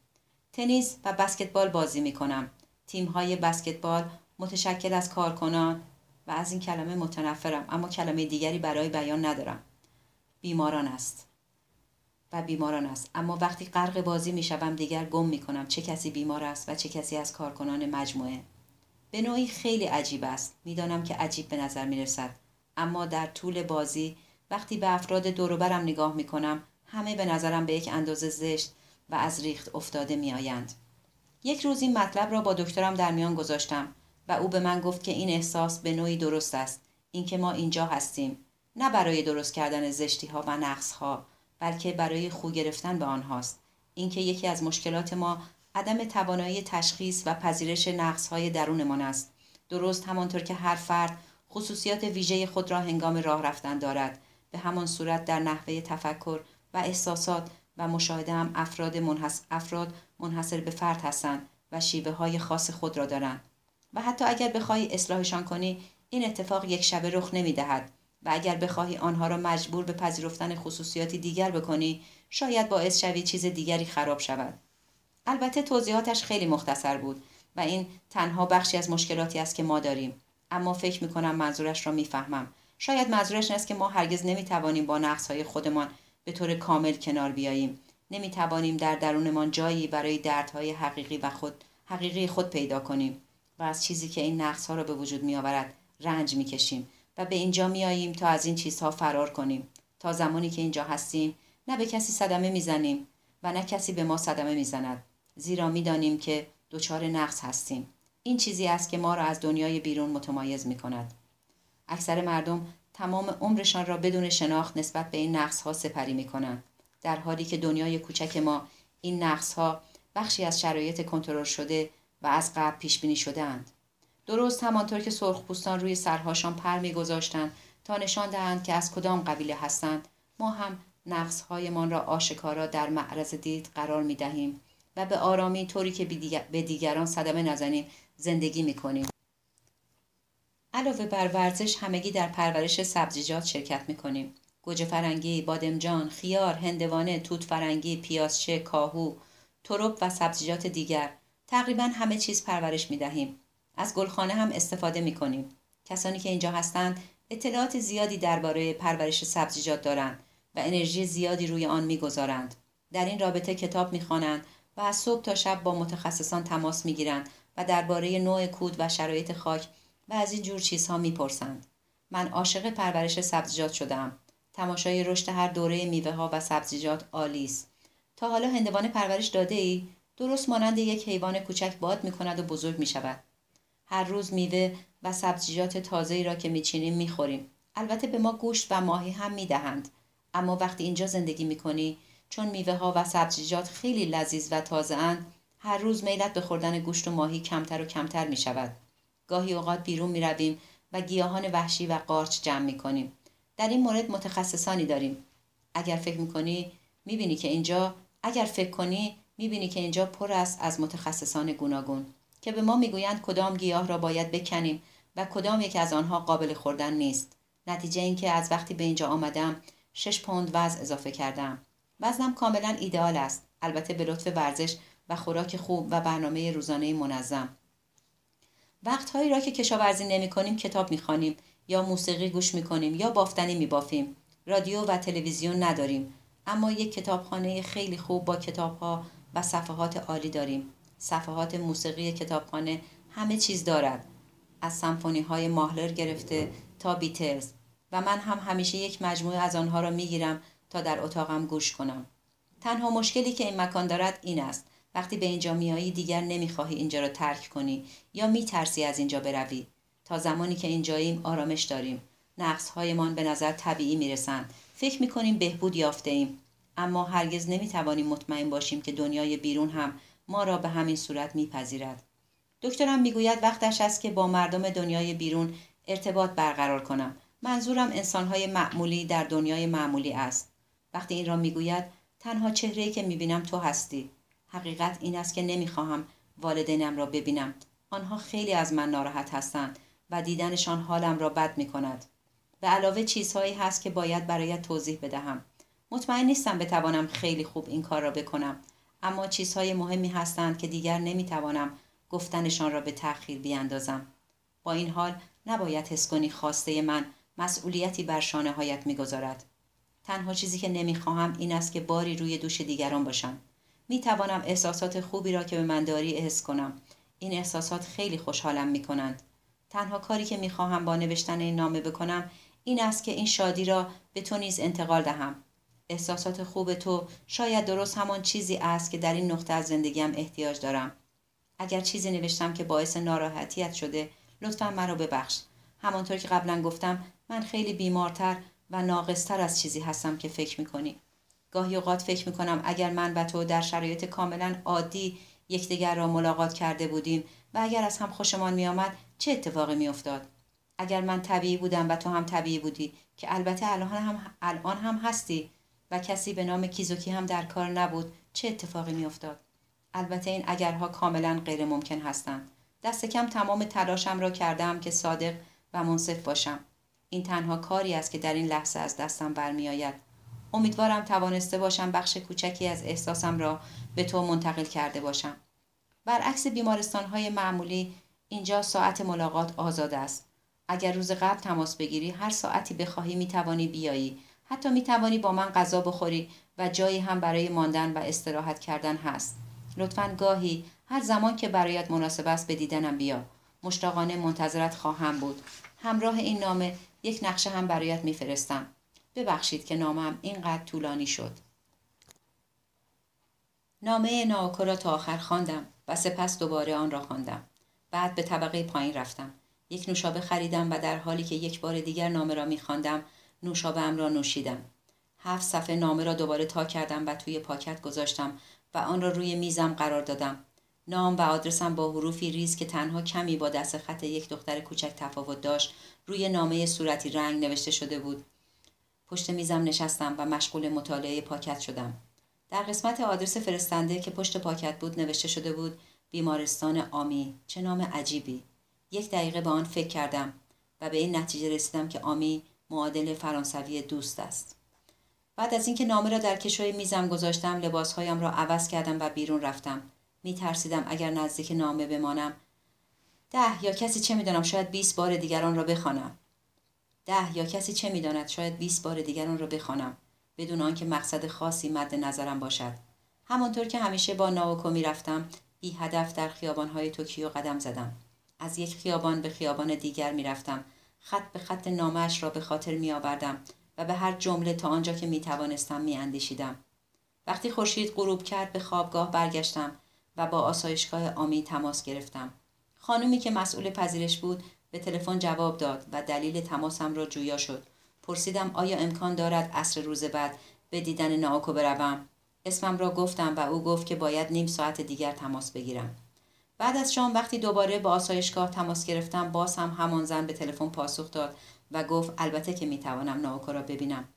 تنیس و بسکتبال بازی می کنم. تیم های بسکتبال متشکل از کارکنان و از این کلمه متنفرم اما کلمه دیگری برای بیان ندارم. بیماران است. و بیماران است. اما وقتی غرق بازی می شوم دیگر گم می کنم چه کسی بیمار است و چه کسی از کارکنان مجموعه. به نوعی خیلی عجیب است. می‌دانم که عجیب به نظر می رسد اما در طول بازی وقتی به افراد دوروبرم نگاه می کنم همه به نظرم به یک اندازه زشت و از ریخت افتاده می آیند. یک روز این مطلب را با دکترم در میان گذاشتم. و او به من گفت که این احساس به نوعی درست است. اینکه ما اینجا هستیم. نه برای درست کردن زشتی ها و نقص ها بلکه برای خو گرفتن به آنهاست. اینکه یکی از مشکلات ما عدم توانایی تشخیص و پذیرش نقص های درونمان است. درست همانطور که هر فرد خصوصیات ویژه خود را هنگام راه رفتن دارد. به همان صورت در نحوه تفکر و احساسات و مشاهده هم افراد, منحص... افراد منحصر به فرد هستند و شیوه های خاص خود را دارند. و حتی اگر بخواهی اصلاحشان کنی این اتفاق یک شبه رخ نمی دهد و اگر بخواهی آنها را مجبور به پذیرفتن خصوصیاتی دیگر بکنی شاید باعث شوی چیز دیگری خراب شود. البته توضیحاتش خیلی مختصر بود و این تنها بخشی از مشکلاتی است که ما داریم. اما فکر می کنم منظورش را می‌فهمم. شاید منظورش این است که ما هرگز نمی توانیم با های خودمان به طور کامل کنار بیاییم. نمی توانیم در درونمان جایی برای دردهای حقیقی و خود حقیقی خود پیدا کنیم. و از چیزی که این نقص ها را به وجود می آورد رنج می کشیم و به اینجا می آییم تا از این چیزها فرار کنیم. تا زمانی که اینجا هستیم نه به کسی صدمه می‌زنیم و نه کسی به ما صدمه می‌زند. زیرا می‌دانیم که دچار نقص هستیم. این چیزی است که ما را از دنیای بیرون متمایز می کند اکثر مردم تمام عمرشان را بدون شناخت نسبت به این نقص ها سپری می کنند در حالی که دنیای کوچک ما این نقص ها بخشی از شرایط کنترل شده و از قبل پیش بینی شدهاند. درست همانطور که سرخپوستان روی سرهاشان پر میگذاشتند تا نشان دهند که از کدام قبیله هستند ما هم نقصهایمان را آشکارا در معرض دید قرار می دهیم و به آرامی طوری که به دیگران صدمه نزنیم زندگی می کنیم. علاوه بر ورزش همگی در پرورش سبزیجات شرکت می کنیم. گوجه فرنگی، بادمجان، خیار، هندوانه، توت فرنگی، پیازچه، کاهو، ترپ و سبزیجات دیگر تقریبا همه چیز پرورش می دهیم. از گلخانه هم استفاده می کنیم. کسانی که اینجا هستند اطلاعات زیادی درباره پرورش سبزیجات دارند و انرژی زیادی روی آن می‌گذارند. در این رابطه کتاب می‌خوانند و از صبح تا شب با متخصصان تماس می‌گیرند و درباره نوع کود و شرایط خاک و از این جور چیزها می‌پرسند. من عاشق پرورش سبزیجات شدم. تماشای رشد هر دوره میوه ها و سبزیجات عالی است. تا حالا هندوانه پرورش داده ای؟ درست مانند یک حیوان کوچک باد می کند و بزرگ می شود. هر روز میوه و سبزیجات تازه را که میچینیم می‌خوریم البته به ما گوشت و ماهی هم می‌دهند اما وقتی اینجا زندگی می‌کنی چون میوه ها و سبزیجات خیلی لذیذ و تازه اند هر روز میلت به خوردن گوشت و ماهی کمتر و کمتر می شود. گاهی اوقات بیرون می رویم و گیاهان وحشی و قارچ جمع می کنیم. در این مورد متخصصانی داریم. اگر فکر می کنی که اینجا اگر فکر کنی می بینی که اینجا پر است از متخصصان گوناگون که به ما می‌گویند کدام گیاه را باید بکنیم و کدام یک از آنها قابل خوردن نیست. نتیجه اینکه از وقتی به اینجا آمدم شش پوند وزن اضافه کردم. وزنم کاملا ایدئال است. البته به لطف ورزش و خوراک خوب و برنامه روزانه منظم. وقتهایی را که کشاورزی نمی کنیم کتاب می خانیم یا موسیقی گوش می کنیم یا بافتنی می بافیم. رادیو و تلویزیون نداریم اما یک کتابخانه خیلی خوب با کتابها و صفحات عالی داریم. صفحات موسیقی کتابخانه همه چیز دارد. از سمفونی های ماهلر گرفته تا بیتلز و من هم همیشه یک مجموعه از آنها را می گیرم تا در اتاقم گوش کنم. تنها مشکلی که این مکان دارد این است وقتی به اینجا میایی دیگر نمی‌خواهی اینجا را ترک کنی یا میترسی از اینجا بروی تا زمانی که اینجاییم آرامش داریم هایمان به نظر طبیعی می‌رسند فکر می‌کنیم بهبود یافته ایم اما هرگز نمی‌توانیم مطمئن باشیم که دنیای بیرون هم ما را به همین صورت میپذیرد. دکترم می‌گوید وقتش است که با مردم دنیای بیرون ارتباط برقرار کنم. منظورم انسانهای معمولی در دنیای معمولی است. وقتی این را می‌گوید تنها چهره‌ای که می‌بینم تو هستی. حقیقت این است که نمی‌خواهم والدینم را ببینم. آنها خیلی از من ناراحت هستند و دیدنشان حالم را بد می کند. به علاوه چیزهایی هست که باید برایت توضیح بدهم. مطمئن نیستم بتوانم خیلی خوب این کار را بکنم اما چیزهای مهمی هستند که دیگر نمی‌توانم گفتنشان را به تأخیر بیاندازم. با این حال نباید حس کنی خواسته من مسئولیتی بر شانه هایت می‌گذارد. تنها چیزی که نمی‌خواهم این است که باری روی دوش دیگران باشم. می توانم احساسات خوبی را که به من داری احس کنم. این احساسات خیلی خوشحالم می کنند. تنها کاری که می خواهم با نوشتن این نامه بکنم این است که این شادی را به تو نیز انتقال دهم. احساسات خوب تو شاید درست همان چیزی است که در این نقطه از زندگیم احتیاج دارم. اگر چیزی نوشتم که باعث ناراحتیت شده لطفا مرا ببخش. همانطور که قبلا گفتم من خیلی بیمارتر و ناقصتر از چیزی هستم که فکر می گاهی اوقات فکر می کنم اگر من و تو در شرایط کاملا عادی یکدیگر را ملاقات کرده بودیم و اگر از هم خوشمان می آمد چه اتفاقی می افتاد؟ اگر من طبیعی بودم و تو هم طبیعی بودی که البته الان هم, الان هم هستی و کسی به نام کیزوکی هم در کار نبود چه اتفاقی می افتاد؟ البته این اگرها کاملا غیر ممکن هستند. دست کم تمام تلاشم را کردم که صادق و منصف باشم. این تنها کاری است که در این لحظه از دستم برمیآید امیدوارم توانسته باشم بخش کوچکی از احساسم را به تو منتقل کرده باشم. برعکس بیمارستان های معمولی اینجا ساعت ملاقات آزاد است. اگر روز قبل تماس بگیری هر ساعتی بخواهی می توانی بیایی. حتی می توانی با من غذا بخوری و جایی هم برای ماندن و استراحت کردن هست. لطفا گاهی هر زمان که برایت مناسب است به دیدنم بیا. مشتاقانه منتظرت خواهم بود. همراه این نامه یک نقشه هم برایت میفرستم. ببخشید که نامم اینقدر طولانی شد. نامه ناوکو را تا آخر خواندم و سپس دوباره آن را خواندم. بعد به طبقه پایین رفتم. یک نوشابه خریدم و در حالی که یک بار دیگر نامه را میخواندم نوشابه ام را نوشیدم. هفت صفحه نامه را دوباره تا کردم و توی پاکت گذاشتم و آن را روی میزم قرار دادم. نام و آدرسم با حروفی ریز که تنها کمی با دست خط یک دختر کوچک تفاوت داشت روی نامه صورتی رنگ نوشته شده بود پشت میزم نشستم و مشغول مطالعه پاکت شدم. در قسمت آدرس فرستنده که پشت پاکت بود نوشته شده بود بیمارستان آمی چه نام عجیبی یک دقیقه به آن فکر کردم و به این نتیجه رسیدم که آمی معادل فرانسوی دوست است. بعد از اینکه نامه را در کشوی میزم گذاشتم لباسهایم را عوض کردم و بیرون رفتم. می ترسیدم اگر نزدیک نامه بمانم. ده یا کسی چه می‌دانم؟ شاید 20 بار دیگران را بخوانم. ده یا کسی چه می‌داند؟ شاید 20 بار دیگر آن را بخوانم. بدون آنکه مقصد خاصی مد نظرم باشد. همانطور که همیشه با ناوکو می‌رفتم بی هدف در خیابانهای توکیو قدم زدم. از یک خیابان به خیابان دیگر می‌رفتم. خط به خط نامش را به خاطر می آوردم و به هر جمله تا آنجا که می توانستم می اندیشیدم. وقتی خورشید غروب کرد به خوابگاه برگشتم و با آسایشگاه آمی تماس گرفتم. خانومی که مسئول پذیرش بود به تلفن جواب داد و دلیل تماسم را جویا شد پرسیدم آیا امکان دارد عصر روز بعد به دیدن ناوکو بروم اسمم را گفتم و او گفت که باید نیم ساعت دیگر تماس بگیرم بعد از شام وقتی دوباره با آسایشگاه تماس گرفتم باز هم همان زن به تلفن پاسخ داد و گفت البته که می‌توانم ناوکو را ببینم.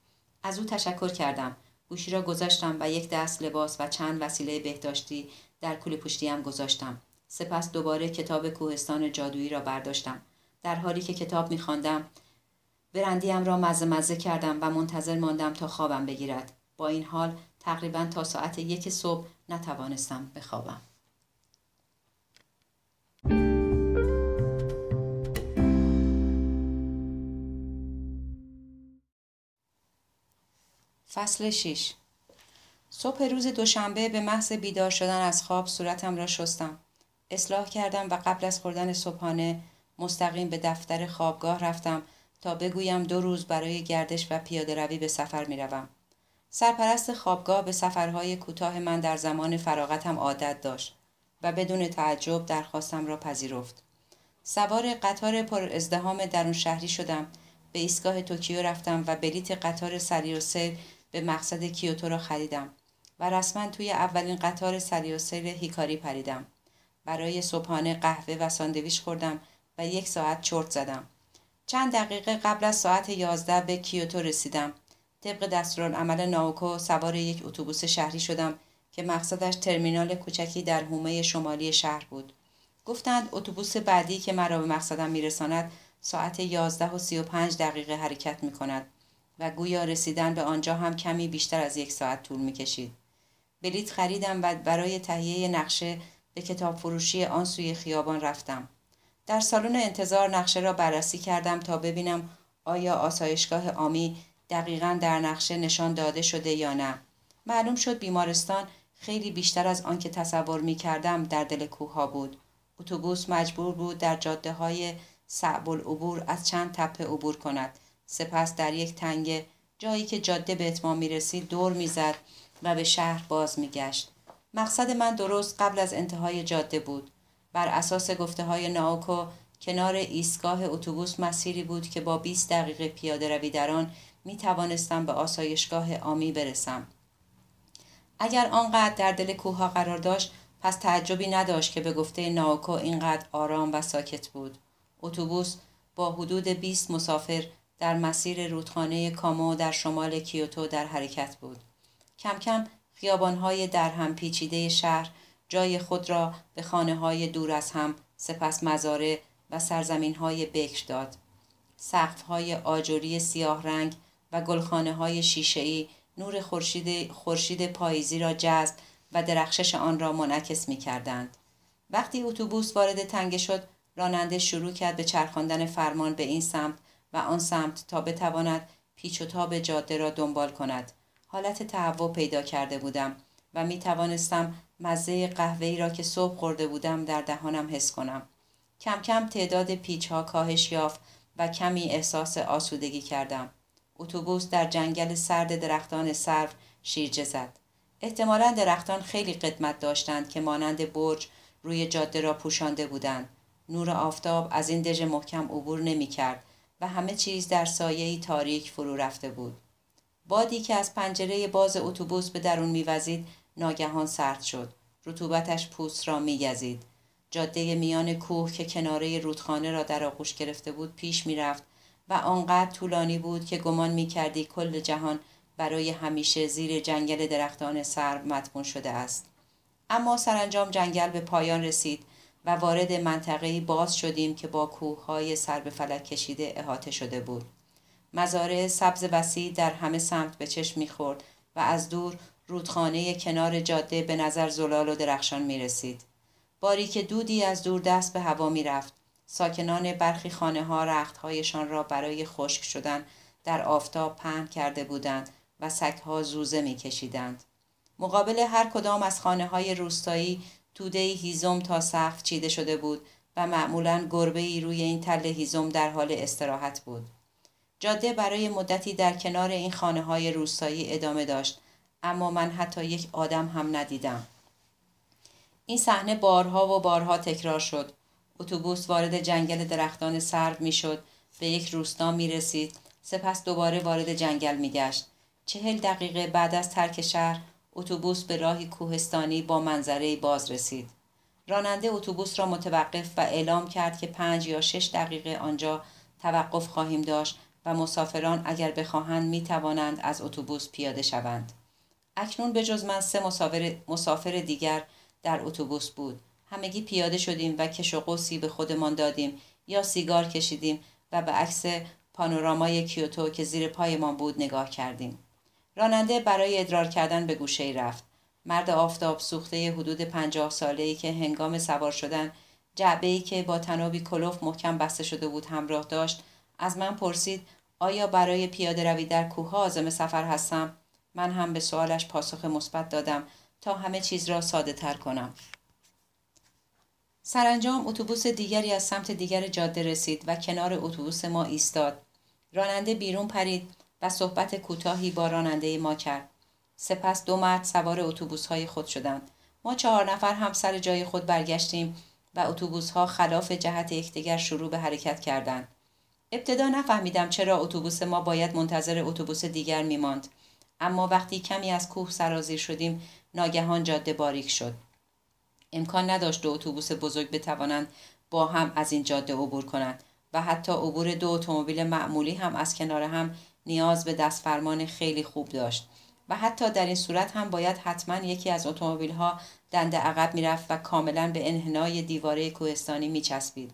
از او تشکر کردم. گوشی را گذاشتم و یک دست لباس و چند وسیله بهداشتی در کوله پشتیم گذاشتم. سپس دوباره کتاب کوهستان جادویی را برداشتم. در حالی که کتاب میخواندم برندیم را مزه مزه کردم و منتظر ماندم تا خوابم بگیرد. با این حال تقریبا تا ساعت یک صبح نتوانستم بخوابم. فصل 6 صبح روز دوشنبه به محض بیدار شدن از خواب صورتم را شستم. اصلاح کردم و قبل از خوردن صبحانه مستقیم به دفتر خوابگاه رفتم تا بگویم دو روز برای گردش و پیاده روی به سفر می روم. سرپرست خوابگاه به سفرهای کوتاه من در زمان فراغتم عادت داشت و بدون تعجب درخواستم را پذیرفت. سوار قطار پر ازدهام درون شهری شدم به ایستگاه توکیو رفتم و بلیت قطار سری و سیر به مقصد کیوتو را خریدم و رسما توی اولین قطار سری و سیر هیکاری پریدم. برای صبحانه قهوه و ساندویچ خوردم و یک ساعت چرت زدم. چند دقیقه قبل از ساعت یازده به کیوتو رسیدم. طبق دستورالعمل ناوکو سوار یک اتوبوس شهری شدم که مقصدش ترمینال کوچکی در حومه شمالی شهر بود. گفتند اتوبوس بعدی که مرا به مقصدم میرساند ساعت یازده و سی و پنج دقیقه حرکت می کند و گویا رسیدن به آنجا هم کمی بیشتر از یک ساعت طول می کشید. خریدم و برای تهیه نقشه به کتاب فروشی آن سوی خیابان رفتم. در سالن انتظار نقشه را بررسی کردم تا ببینم آیا آسایشگاه آمی دقیقا در نقشه نشان داده شده یا نه. معلوم شد بیمارستان خیلی بیشتر از آن که تصور می کردم در دل کوه ها بود. اتوبوس مجبور بود در جاده های صعب العبور از چند تپه عبور کند. سپس در یک تنگه جایی که جاده به اتمام می رسید دور می زد و به شهر باز می گشت. مقصد من درست قبل از انتهای جاده بود. بر اساس گفته های ناوکو کنار ایستگاه اتوبوس مسیری بود که با 20 دقیقه پیاده روی در آن می توانستم به آسایشگاه آمی برسم. اگر آنقدر در دل کوه قرار داشت پس تعجبی نداشت که به گفته ناوکو اینقدر آرام و ساکت بود. اتوبوس با حدود 20 مسافر در مسیر رودخانه کامو در شمال کیوتو در حرکت بود. کم کم خیابانهای در هم پیچیده شهر جای خود را به خانه های دور از هم سپس مزاره و سرزمین های بکر داد. سقف های آجوری سیاه رنگ و گلخانه های شیشه‌ای نور خورشید خورشید پاییزی را جذب و درخشش آن را منعکس می کردند. وقتی اتوبوس وارد تنگه شد راننده شروع کرد به چرخاندن فرمان به این سمت و آن سمت تا بتواند پیچ و تاب جاده را دنبال کند حالت تهوع پیدا کرده بودم و می توانستم مزه قهوه‌ای را که صبح خورده بودم در دهانم حس کنم. کم کم تعداد پیچ ها کاهش یافت و کمی احساس آسودگی کردم. اتوبوس در جنگل سرد درختان سرو شیرجه زد. احتمالا درختان خیلی قدمت داشتند که مانند برج روی جاده را پوشانده بودند. نور آفتاب از این دژ محکم عبور نمی کرد و همه چیز در سایه تاریک فرو رفته بود. بادی که از پنجره باز اتوبوس به درون میوزید ناگهان سرد شد. رطوبتش پوست را میگزید. جاده میان کوه که کناره رودخانه را در آغوش گرفته بود پیش می‌رفت و آنقدر طولانی بود که گمان می‌کردی کل جهان برای همیشه زیر جنگل درختان سرب مدفون شده است. اما سرانجام جنگل به پایان رسید و وارد منطقه‌ای باز شدیم که با کوههای سر به فلک کشیده احاطه شده بود مزارع سبز وسیع در همه سمت به چشم می‌خورد و از دور رودخانه کنار جاده به نظر زلال و درخشان می رسید. باری که دودی از دور دست به هوا می رفت. ساکنان برخی خانه ها رختهایشان را برای خشک شدن در آفتاب پهن کرده بودند و سگها زوزه می کشیدند. مقابل هر کدام از خانه های روستایی توده هیزم تا سقف چیده شده بود و معمولا گربه ای روی این تله هیزم در حال استراحت بود. جاده برای مدتی در کنار این خانه های روستایی ادامه داشت اما من حتی یک آدم هم ندیدم. این صحنه بارها و بارها تکرار شد. اتوبوس وارد جنگل درختان سرو می‌شد به یک روستا می رسید سپس دوباره وارد جنگل می گشت چهل دقیقه بعد از ترک شهر اتوبوس به راهی کوهستانی با منظره باز رسید راننده اتوبوس را متوقف و اعلام کرد که پنج یا شش دقیقه آنجا توقف خواهیم داشت و مسافران اگر بخواهند می توانند از اتوبوس پیاده شوند. اکنون به جز من سه مسافر, مسافر دیگر در اتوبوس بود. همگی پیاده شدیم و کش و قوسی به خودمان دادیم یا سیگار کشیدیم و به عکس پانورامای کیوتو که زیر پایمان بود نگاه کردیم. راننده برای ادرار کردن به گوشه رفت. مرد آفتاب سوخته حدود پنجاه ساله ای که هنگام سوار شدن جعبه ای که با تنابی کلوف محکم بسته شده بود همراه داشت از من پرسید آیا برای پیاده روی در کوه آزم سفر هستم؟ من هم به سوالش پاسخ مثبت دادم تا همه چیز را ساده تر کنم. سرانجام اتوبوس دیگری از سمت دیگر جاده رسید و کنار اتوبوس ما ایستاد. راننده بیرون پرید. و صحبت کوتاهی با راننده ما کرد. سپس دو مرد سوار اتوبوس های خود شدند. ما چهار نفر هم سر جای خود برگشتیم و اتوبوس ها خلاف جهت یکدیگر شروع به حرکت کردند. ابتدا نفهمیدم چرا اتوبوس ما باید منتظر اتوبوس دیگر میماند. اما وقتی کمی از کوه سرازیر شدیم ناگهان جاده باریک شد. امکان نداشت دو اتوبوس بزرگ بتوانند با هم از این جاده عبور کنند و حتی عبور دو اتومبیل معمولی هم از کنار هم نیاز به دستفرمان خیلی خوب داشت و حتی در این صورت هم باید حتما یکی از اتومبیل ها دنده عقب می‌رفت و کاملا به انحنای دیواره کوهستانی میچسبید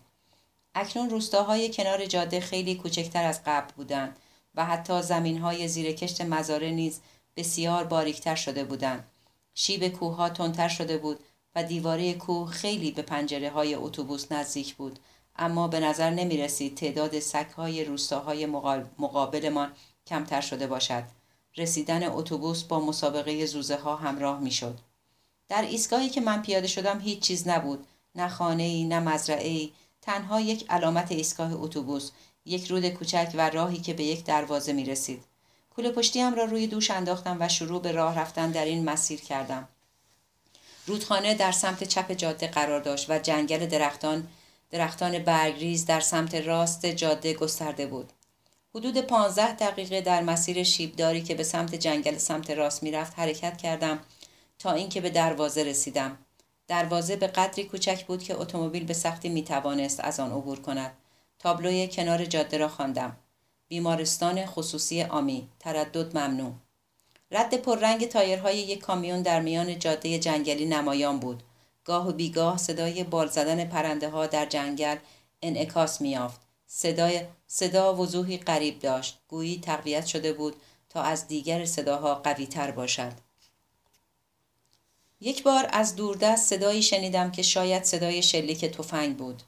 اکنون روستاهای کنار جاده خیلی کوچکتر از قبل بودند و حتی زمین های زیر کشت مزاره نیز بسیار باریکتر شده بودند. شیب کوه ها تندتر شده بود و دیواره کوه خیلی به پنجره های اتوبوس نزدیک بود اما به نظر نمی رسید تعداد سک های روستاهای مقابلمان کمتر شده باشد. رسیدن اتوبوس با مسابقه زوزه ها همراه می شد. در ایستگاهی که من پیاده شدم هیچ چیز نبود. نه خانه ای، نه مزرعه ای، تنها یک علامت ایستگاه اتوبوس یک رود کوچک و راهی که به یک دروازه می رسید. کوله پشتیم را روی دوش انداختم و شروع به راه رفتن در این مسیر کردم. رودخانه در سمت چپ جاده قرار داشت و جنگل درختان درختان برگریز در سمت راست جاده گسترده بود. حدود پانزده دقیقه در مسیر شیبداری که به سمت جنگل سمت راست می‌رفت حرکت کردم تا اینکه به دروازه رسیدم. دروازه به قدری کوچک بود که اتومبیل به سختی می توانست از آن عبور کند. تابلوی کنار جاده را خواندم. بیمارستان خصوصی آمی تردد ممنوع رد پررنگ تایرهای یک کامیون در میان جاده جنگلی نمایان بود گاه و بیگاه صدای بال زدن پرنده ها در جنگل انعکاس میافت صدای صدا وضوحی غریب داشت. گویی تقویت شده بود تا از دیگر صداها قوی تر باشد یک بار از دوردست صدایی شنیدم که شاید صدای شلیک تفنگ بود.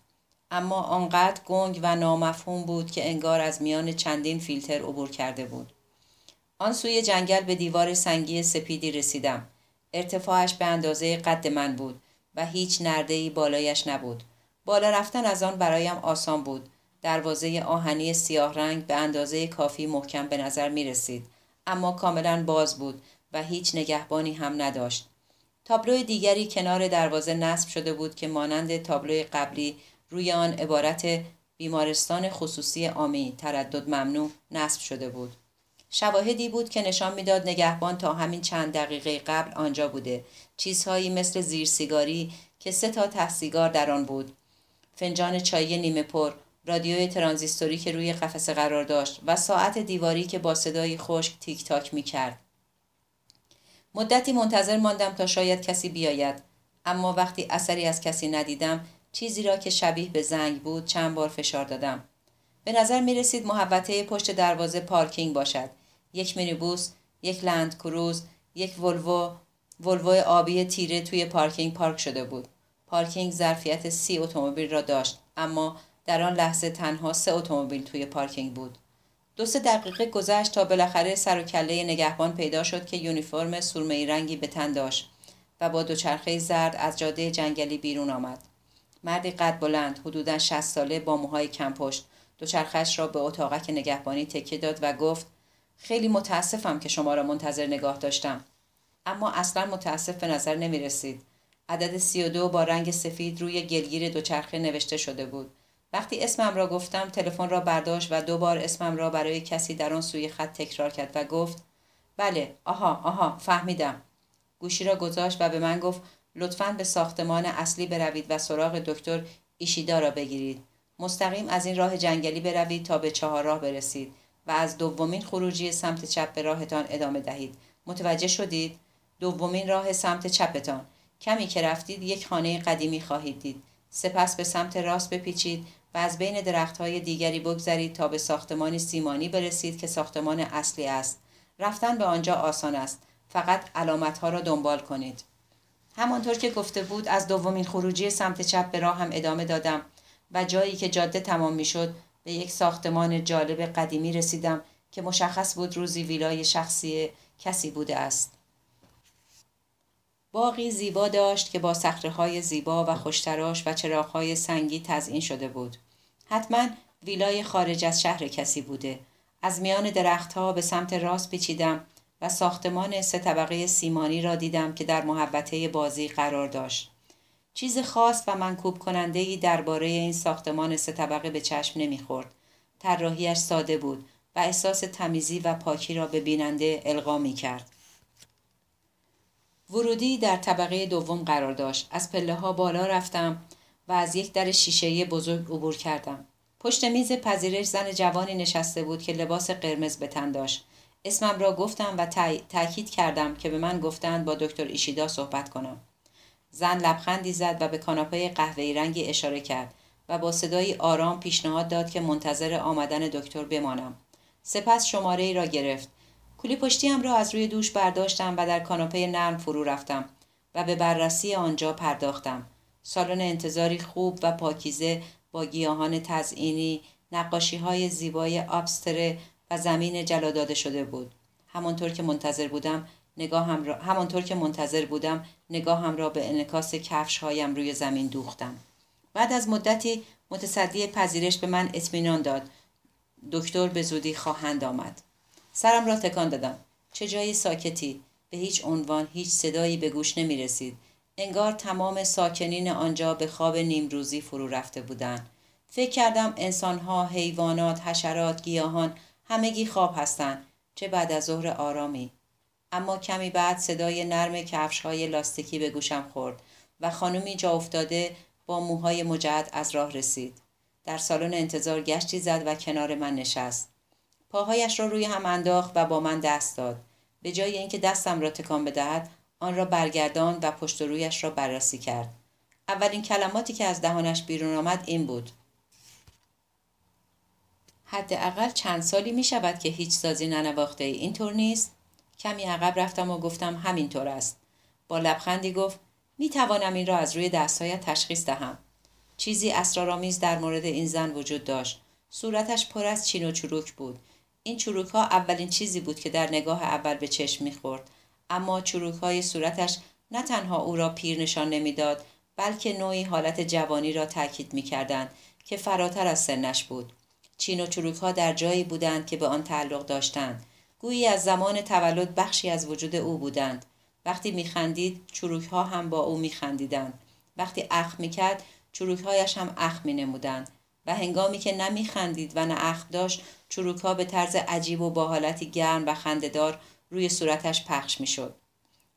اما آنقدر گنگ و نامفهوم بود که انگار از میان چندین فیلتر عبور کرده بود. آن سوی جنگل به دیوار سنگی سپیدی رسیدم. ارتفاعش به اندازه قد من بود. و هیچ نردهای بالایش نبود. بالا رفتن از آن برایم آسان بود. دروازه آهنی سیاه رنگ به اندازه کافی محکم به نظر می رسید اما کاملا باز بود و هیچ نگهبانی هم نداشت. تابلو دیگری کنار دروازه نصب شده بود که مانند تابلوی قبلی روی آن عبارت بیمارستان خصوصی آمی تردد ممنوع نصب شده بود. شواهدی بود که نشان می‌داد نگهبان تا همین چند دقیقه قبل آنجا بوده. چیزهایی مثل زیر سیگاری که سه تا ته سیگار در آن بود. فنجان چای نیمه پر رادیوی ترانزیستوری که روی قفسه قرار داشت و ساعت دیواری که با صدای خشک تیک تاک می کرد. مدتی منتظر ماندم تا شاید کسی بیاید. اما وقتی اثری از کسی ندیدم چیزی را که شبیه به زنگ بود چند بار فشار دادم. به نظر می رسید محوطه پشت دروازه پارکینگ باشد. یک مینیبوس یک لند کروز یک ولوو. ولوو آبی تیره توی پارکینگ پارک شده بود. پارکینگ ظرفیت سی اتومبیل را داشت اما در آن لحظه تنها سه اتومبیل توی پارکینگ بود. دو سه دقیقه گذشت تا بالاخره سر و کله نگهبان پیدا شد که یونیفرم سرمه رنگی به تن داشت و با دوچرخه زرد از جاده جنگلی بیرون آمد. مردی قد بلند حدودا 60 ساله با موهای کمپشت. دوچرخش را به اتاقک نگهبانی تکیه داد و گفت خیلی متاسفم که شما را منتظر نگاه داشتم. اما اصلا متاسف به نظر نمی رسید عدد سی و دو با رنگ سفید روی گلگیر دوچرخه نوشته شده بود. وقتی اسمم را گفتم تلفن را برداشت و دو بار اسمم را برای کسی در آن سوی خط تکرار کرد و گفت بله آها آها فهمیدم. گوشی را گذاشت و به من گفت لطفا به ساختمان اصلی بروید و سراغ دکتر ایشیدا را بگیرید. مستقیم از این راه جنگلی بروید تا به چهار راه برسید. و از دومین خروجی سمت چپ به راهتان ادامه دهید. متوجه شدید؟ دومین راه سمت چپتان. کمی که رفتید یک خانه قدیمی خواهید دید. سپس به سمت راست بپیچید و از بین درختهای دیگری بگذرید تا به ساختمانی سیمانی برسید که ساختمان اصلی است. رفتن به آنجا آسان است. فقط علامتها را دنبال کنید. همانطور که گفته بود از دومین خروجی سمت چپ به راهم ادامه دادم و جایی که جاده تمام می‌شد به یک ساختمان جالب قدیمی رسیدم که مشخص بود روزی ویلای شخصی کسی بوده است. باقی زیبا داشت که با های زیبا و خوشتراش و چراغهای سنگی تزئین شده بود. حتما ویلای خارج از شهر کسی بوده. از میان درختها به سمت راست پیچیدم و ساختمان سه طبقه سیمانی را دیدم که در محبته بازی قرار داشت. چیز خاص و منکوب کننده ای درباره این ساختمان سه طبقه به چشم نمی‌خورد. طراحیش ساده بود و احساس تمیزی و پاکی را به بیننده القا می کرد. ورودی در طبقه دوم قرار داشت. از پله ها بالا رفتم و از یک در شیشه‌ای بزرگ عبور کردم. پشت میز پذیرش زن جوانی نشسته بود که لباس قرمز به تن داشت. اسمم را گفتم و تاکید کردم که به من گفتند با دکتر ایشیدا صحبت کنم. زن لبخندی زد و به کاناپه قهوه‌ای رنگی اشاره کرد و با صدایی آرام پیشنهاد داد که منتظر آمدن دکتر بمانم. سپس شماره ای را گرفت. کولی پشتیم را از روی دوش برداشتم و در کاناپه نرم فرو رفتم و به بررسی آنجا پرداختم. سالن انتظاری خوب و پاکیزه با گیاهان تزئینی، نقاشی های زیبای آبستره و زمین جلا داده شده بود. همانطور که منتظر بودم نگاهم را همانطور که منتظر بودم نگاهم را به انکاس کفش هایم روی زمین دوختم. بعد از مدتی متصدی پذیرش به من اطمینان داد. دکتر به زودی خواهند آمد. سرم را تکان دادم. چه جای ساکتی. به هیچ عنوان هیچ صدایی به گوش نمی رسید انگار تمام ساکنین آنجا به خواب نیمروزی فرو رفته بودند. فکر کردم انسانها حیوانات حشرات گیاهان همگی خواب هستند. چه بعد از ظهر آرامی. اما کمی بعد صدای نرم کفش های لاستیکی به گوشم خورد و خانمی جا افتاده با موهای مجعد از راه رسید. در سالن انتظار گشتی زد و کنار من نشست. پاهایش را روی هم انداخت و با من دست داد. به جای اینکه دستم را تکان بدهد آن را برگردان و پشت و رویش را بررسی کرد. اولین کلماتی که از دهانش بیرون آمد این بود. حداقل چند سالی می شود که هیچ سازی ننواخته ای. اینطور نیست؟ کمی عقب رفتم و گفتم همینطور است. با لبخندی گفت می توانم این را از روی دستهایت تشخیص دهم. چیزی اسرارآمیز در مورد این زن وجود داشت. صورتش پر از چین و چروک بود. این چروک ها اولین چیزی بود که در نگاه اول به چشم می‌خورد. اما چروک های صورتش نه تنها او را پیر نشان نمی‌داد بلکه نوعی حالت جوانی را تاکید می‌کردند که فراتر از سنش بود. چین و چروک ها در جایی بودند که به آن تعلق داشتند. گویی از زمان تولد بخشی از وجود او بودند. وقتی میخندید چروک ها هم با او میخندیدند. وقتی اخ می‌کرد چروک هایش هم اخ مینمودند. و هنگامی که نمیخندید و نه اخ داشت چروک ها به طرز عجیب و با حالتی گرم و خندهدار روی صورتش پخش می‌شد.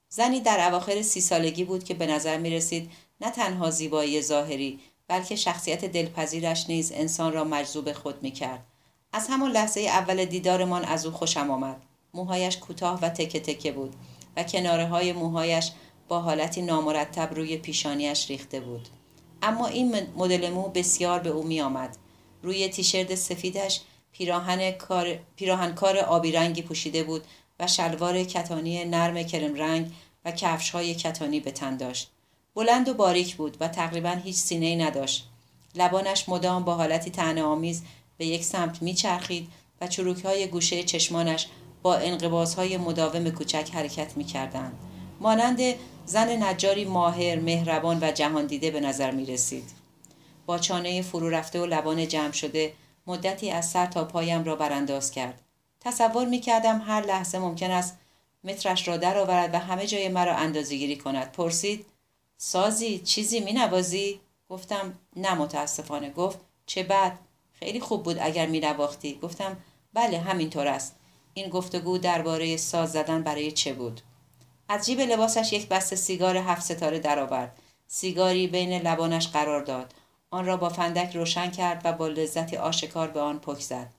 زنی در اواخر سی سالگی بود که به نظر می رسید نه تنها زیبایی ظاهری بلکه شخصیت دلپذیرش نیز انسان را مجذوب خود می کرد. از همان لحظه اول دیدارمان از او خوشم آمد موهایش کوتاه و تکه تکه بود و کناره های موهایش با حالتی نامرتب روی پیشانیش ریخته بود اما این مدل مو بسیار به او می آمد. روی تیشرت سفیدش پیراهن کار, پیراهن کار آبی رنگی پوشیده بود و شلوار کتانی نرم کرم رنگ و کفش های کتانی به تن داشت. بلند و باریک بود و تقریبا هیچ سینه نداشت. لبانش مدام با حالتی تنه آمیز به یک سمت میچرخید و چروک های گوشه چشمانش با های مداوم کوچک حرکت می‌کردند مانند زن نجاری ماهر مهربان و جهان دیده به نظر می رسید. با چانه فرو رفته و لبان جمع شده مدتی از سر تا پایم را برانداز کرد. تصور می کردم هر لحظه ممکن است مترش را درآورد و همه جای مرا اندازهگیری کند. پرسید سازی چیزی می نوازی؟ گفتم نه متاسفانه گفت چه بد خیلی خوب بود اگر می نواختی گفتم بله همینطور است. این گفتگو درباره ساز زدن برای چه بود؟ از جیب لباسش یک بسته سیگار هفت ستاره درآورد. سیگاری بین لبانش قرار داد. آن را با فندک روشن کرد و با لذتی آشکار به آن پک زد.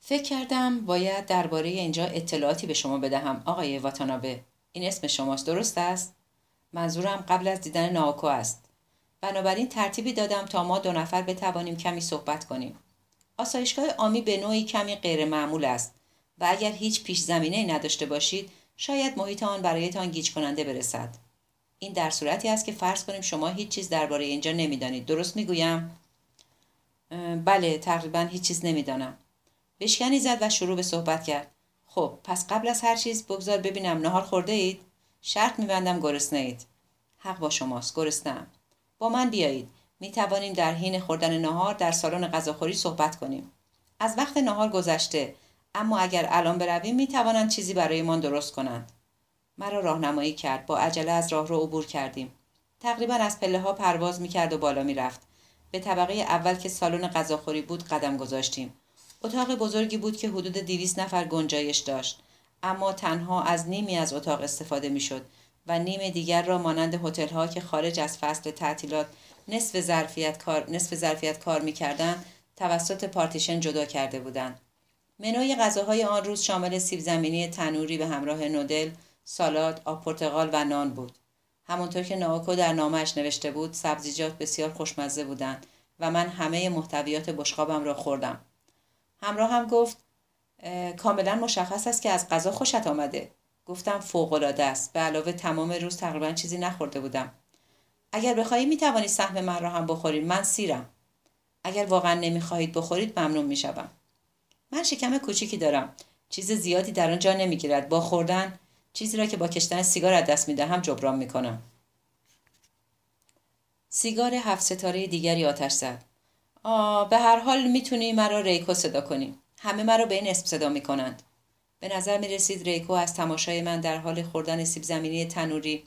فکر کردم باید درباره اینجا اطلاعاتی به شما بدهم آقای واتانابه. این اسم شماست درست است؟ منظورم قبل از دیدن ناوکو است. بنابراین ترتیبی دادم تا ما دو نفر بتوانیم کمی صحبت کنیم. آسایشگاه آمی به نوعی کمی غیر معمول است و اگر هیچ پیش زمینه نداشته باشید شاید محیط آن برایتان گیج کننده برسد. این در صورتی است که فرض کنیم شما هیچ چیز درباره اینجا نمی‌دانید. درست می‌گویم؟ بله تقریبا هیچ چیز نمی‌دانم. بشکنی زد و شروع به صحبت کرد. خب پس قبل از هر چیز بگذار ببینم نهار خورده اید؟ شرط میبندم گرسنه اید. حق با شماست گرسنم با من بیایید. می توانیم در حین خوردن نهار در سالن غذاخوری صحبت کنیم. از وقت نهار گذشته اما اگر الان برویم می توانند چیزی برایمان درست کنند. مرا راهنمایی کرد. با عجله از راه رو عبور کردیم. تقریبا از پله ها پرواز می کرد و بالا می رفت. به طبقه اول که سالن غذاخوری بود قدم گذاشتیم. اتاق بزرگی بود که حدود دیویس نفر گنجایش داشت. اما تنها از نیمی از اتاق استفاده می شد. و نیم دیگر را مانند هتل ها که خارج از فصل تعطیلات نصف ظرفیت کار نصف ظرفیت کار می‌کردند توسط پارتیشن جدا کرده بودند. منوی غذاهای آن روز شامل سیب زمینی تنوری به همراه نودل سالاد آب پرتقال و نان بود. همانطور که ناوکو در نامش نوشته بود سبزیجات بسیار خوشمزه بودند و من همه محتویات بشقابم را خوردم. همراه هم گفت کاملا مشخص است که از غذا خوشت آمده. گفتم فوق العاده است. به علاوه تمام روز تقریبا چیزی نخورده بودم. اگر بخواهید می توانید سهم من را هم بخورید. من سیرم. اگر واقعا نمی‌خواهید بخورید ممنون می‌شوم. من شکم کوچیکی دارم. چیز زیادی در آن جا نمی‌گیرد. با خوردن چیزی را که با کشتن سیگار از دست می‌دهم جبران می‌کنم. سیگار هفت ستاره دیگری آتش زد. آه به هر حال می‌تونی مرا ریکو صدا کنی. همه مرا به این اسم صدا می‌کنند. به نظر می رسید ریکو از تماشای من در حال خوردن سیب زمینی تنوری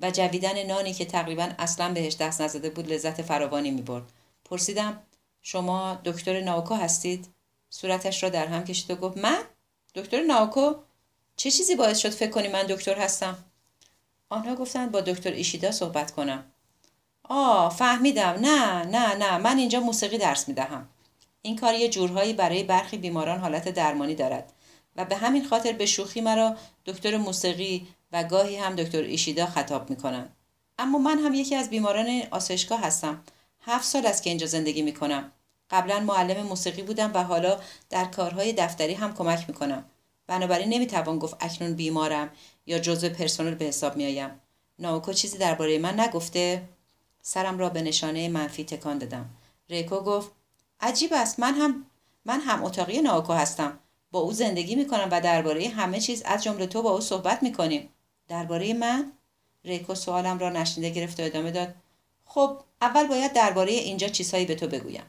و جویدن نانی که تقریبا اصلا بهش دست نزده بود لذت فراوانی می برد. پرسیدم شما دکتر ناوکو هستید؟ صورتش را در هم کشید و گفت من؟ دکتر ناوکو؟ چه چیزی باعث شد فکر کنی من دکتر هستم؟ آنها گفتند با دکتر ایشیدا صحبت کنم. آه فهمیدم نه نه نه من اینجا موسیقی درس می دهم. این کار یه جورهایی برای برخی بیماران حالت درمانی دارد و به همین خاطر به شوخی مرا دکتر موسیقی و گاهی هم دکتر ایشیدا خطاب می‌کنن اما من هم یکی از بیماران آسایشگاه هستم. هفت سال است که اینجا زندگی می‌کنم. قبلا معلم موسیقی بودم و حالا در کارهای دفتری هم کمک می‌کنم. بنابراین نمی‌توان گفت اکنون بیمارم یا جزو پرسنل به حساب میآیم. ناوکو چیزی درباره من نگفته. سرم را به نشانه منفی تکان دادم. ریکو گفت عجیب است. من هم من هم اتاقی ناوکو هستم. با او زندگی می‌کنم و درباره همه چیز از جمله تو با او صحبت می‌کنیم. درباره من؟ ریکو سوالم را نشنیده گرفت و ادامه داد. خب اول باید درباره اینجا چیزهایی به تو بگویم.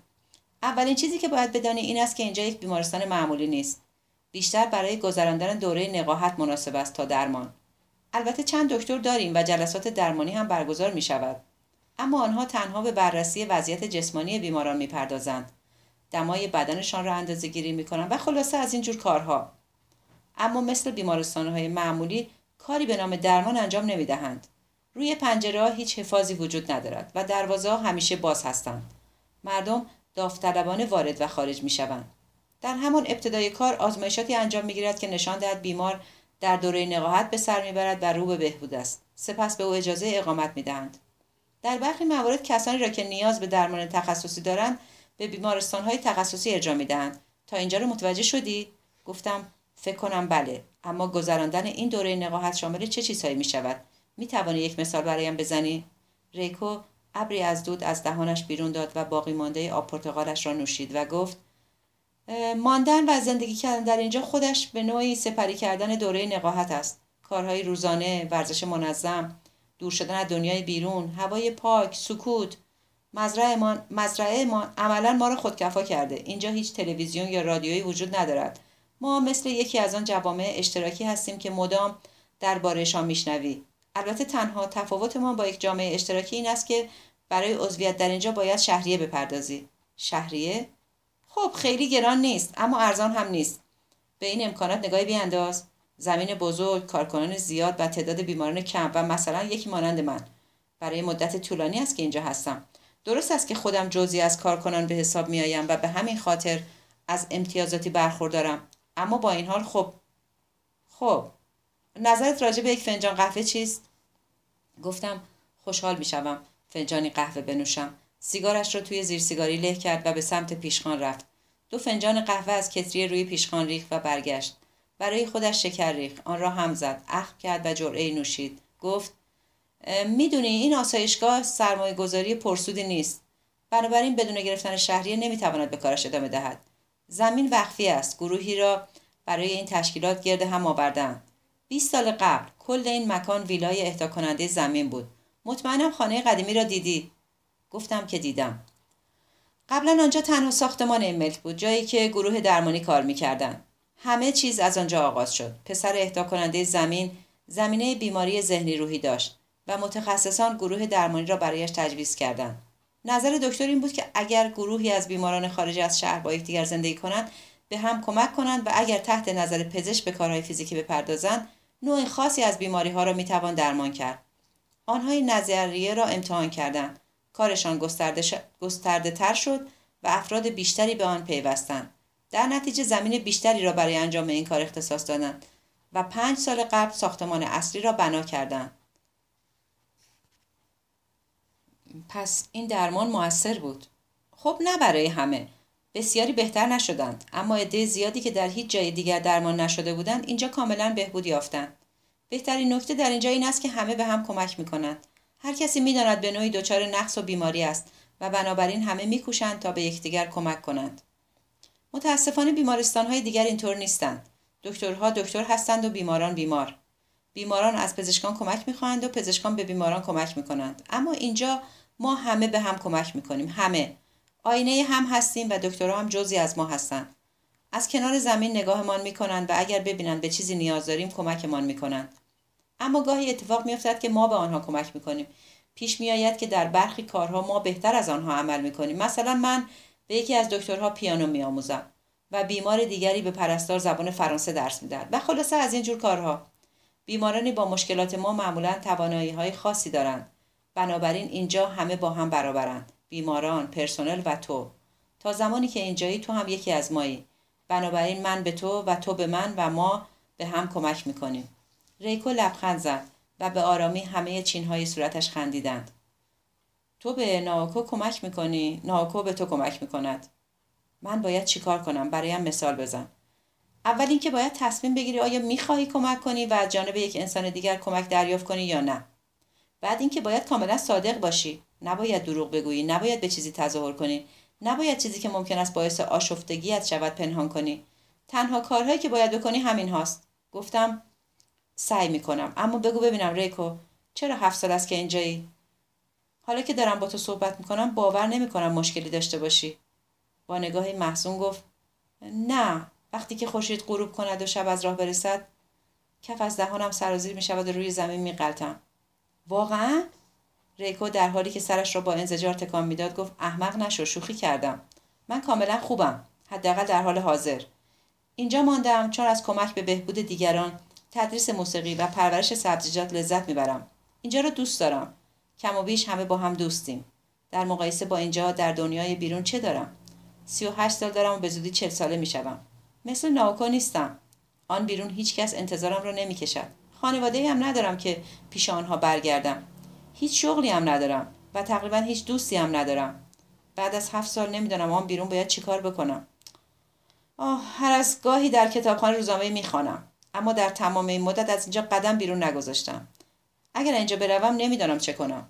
اولین چیزی که باید بدانی این است که اینجا یک بیمارستان معمولی نیست. بیشتر برای گذراندن دوره نقاهت مناسب است تا درمان. البته چند دکتر داریم و جلسات درمانی هم برگزار می شود اما آنها تنها به بررسی وضعیت جسمانی بیماران می‌پردازند. دمای بدنشان را اندازه گیری می کنند و خلاصه از اینجور کارها اما مثل بیمارستان های معمولی کاری به نام درمان انجام نمی دهند. روی پنجره ها هیچ حفاظی وجود ندارد و دروازه ها همیشه باز هستند. مردم داوطلبانه وارد و خارج می شوند. در همان ابتدای کار آزمایشاتی انجام می گیرد که نشان دهد بیمار در دوره نقاهت به سر می‌برد و رو به بهبود است سپس به او اجازه اقامت می دهند. در برخی موارد کسانی را که نیاز به درمان تخصصی دارند به بیمارستان های تخصصی ارجاع می دهند. تا اینجا رو متوجه شدی؟ گفتم فکر کنم بله اما گذراندن این دوره نقاهت شامل چه چیزهایی می شود؟ می توانی یک مثال برایم بزنی؟ ریکو ابری از دود از دهانش بیرون داد و باقی مانده آب پرتقالش را نوشید و گفت ماندن و زندگی کردن در اینجا خودش به نوعی سپری کردن دوره نقاهت است کارهای روزانه ورزش منظم دور شدن از دنیای بیرون هوای پاک سکوت مزرعه ما, مزرعه ما عملا ما را خودکفا کرده. اینجا هیچ تلویزیون یا رادیویی وجود ندارد. ما مثل یکی از آن جوامع اشتراکی هستیم که مدام دربارهشان میشنوی. البته تنها تفاوت ما با یک جامعه اشتراکی این است که برای عضویت در اینجا باید شهریه بپردازی. شهریه؟ خب خیلی گران نیست اما ارزان هم نیست. به این امکانات نگاهی بیانداز. زمین بزرگ کارکنان زیاد و تعداد بیماران کم و مثلا یکی مانند من. برای مدت طولانی است که اینجا هستم. درست است که خودم جزی از کارکنان به حساب میآیم و به همین خاطر از امتیازاتی برخوردارم. اما با این حال خب خب نظرت راجع به یک فنجان قهوه چیست؟ گفتم خوشحال می‌شوم فنجانی قهوه بنوشم. سیگارش را توی زیر سیگاری له کرد و به سمت پیشخان رفت. دو فنجان قهوه از کتری روی پیشخان ریخت و برگشت. برای خودش شکر ریخت. آن را هم زد. اخم کرد و جرعه نوشید. گفت می‌دونی این آسایشگاه سرمایه گذاری پرسودی نیست. بنابراین بدون گرفتن شهریه نمی‌تواند به کارش ادامه دهد. زمین وقفی است. گروهی را برای این تشکیلات گرد هم آوردن 20 سال قبل کل این مکان ویلای اهدا کننده زمین بود. مطمئنم خانه قدیمی را دیدی. گفتم که دیدم. قبلا آنجا تنها ساختمان این ملک بود جایی که گروه درمانی کار می‌کردند. همه چیز از آنجا آغاز شد. پسر اهدا کننده زمین زمینه بیماری ذهنی روحی داشت. و متخصصان گروه درمانی را برایش تجویز کردند. نظر دکتر این بود که اگر گروهی از بیماران خارج از شهر با یکدیگر زندگی کنند به هم کمک کنند و اگر تحت نظر پزشک به کارهای فیزیکی بپردازند نوع خاصی از بیماری ها را می‌توان درمان کرد. آنها این نظریه را امتحان کردند. کارشان گسترده, گسترده تر شد و افراد بیشتری به آن پیوستند. در نتیجه زمین بیشتری را برای انجام این کار اختصاص دادند و پنج سال قبل ساختمان اصلی را بنا کردند. پس این درمان موثر بود. خب نه برای همه. بسیاری بهتر نشدند اما عده زیادی که در هیچ جای دیگر درمان نشده بودند اینجا کاملا بهبود یافتند. بهترین نکته در اینجا این است که همه به هم کمک می‌کنند. هر کسی می‌داند به نوعی دچار نقص و بیماری است و بنابراین همه میکوشند تا به یکدیگر کمک کنند. متاسفانه بیمارستان های دیگر اینطور نیستند. دکترها دکتر هستند و بیماران بیمار. بیماران از پزشکان کمک می‌خواهند و پزشکان به بیماران کمک می‌کنند. اما اینجا ما همه به هم کمک می‌کنیم همه. آینه هم هستیم و دکترها هم جزی از ما هستند از کنار زمین نگاهمان می‌کنند و اگر ببینند به چیزی نیاز داریم کمکمان می‌کنند اما گاهی اتفاق میافتد که ما به آنها کمک می‌کنیم. پیش میآید که در برخی کارها ما بهتر از آنها عمل می‌کنیم. مثلا من به یکی از دکترها پیانو میآموزم و بیمار دیگری به پرستار زبان فرانسه درس می‌دهد و خلاصه از این جور کارها. بیمارانی با مشکلات ما معمولا توانایی های خاصی دارند. بنابراین اینجا همه با هم برابرند. بیماران پرسنل و تو. تا زمانی که اینجایی تو هم یکی از مایی. بنابراین من به تو و تو به من و ما به هم کمک می‌کنیم. ریکو لبخند زد و به آرامی همه چینهای صورتش خندیدند. تو به ناوکو کمک می‌کنی؟ ناوکو به تو کمک می‌کند. من باید چیکار کنم؟ برایم مثال بزن. اول اینکه باید تصمیم بگیری آیا می‌خواهی کمک کنی و از جانب یک انسان دیگر کمک دریافت کنی یا نه. بعد اینکه باید کاملا صادق باشی. نباید دروغ بگویی نباید به چیزی تظاهر کنی. نباید چیزی که ممکن است باعث آشفتگیت شود پنهان کنی. تنها کارهایی که باید بکنی همین هاست. گفتم سعی می‌کنم. اما بگو ببینم ریکو چرا هفت سال است که اینجایی؟ حالا که دارم با تو صحبت می‌کنم باور نمی‌کنم مشکلی داشته باشی. با نگاهی محزون گفت نه. وقتی که خورشید غروب کند و شب از راه برسد کف از دهانم سرازیر می شود و روی زمین می واقعا ریکو در حالی که سرش را با انزجار تکان می‌داد گفت احمق نشو شوخی کردم. من کاملا خوبم. حداقل در حال حاضر. اینجا ماندم چون از کمک به بهبود دیگران تدریس موسیقی و پرورش سبزیجات لذت می‌برم. اینجا را دوست دارم. کم و بیش همه با هم دوستیم. در مقایسه با اینجا در دنیای بیرون چه دارم؟ سی و هشت سال دارم و به زودی چل ساله می‌شوم. مثل ناوکو نیستم. آن بیرون هیچ کس انتظارم را نمی‌کشد. خانواده هم ندارم که پیش آنها برگردم. هیچ شغلی هم ندارم و تقریبا هیچ دوستی هم ندارم. بعد از هفت سال نمی‌دانم آن بیرون باید چیکار بکنم. آه هر از گاهی در کتابخانه روزنامه می‌خوانم اما در تمام این مدت از اینجا قدم بیرون نگذاشتم. اگر اینجا بروم نمی‌دانم چه کنم.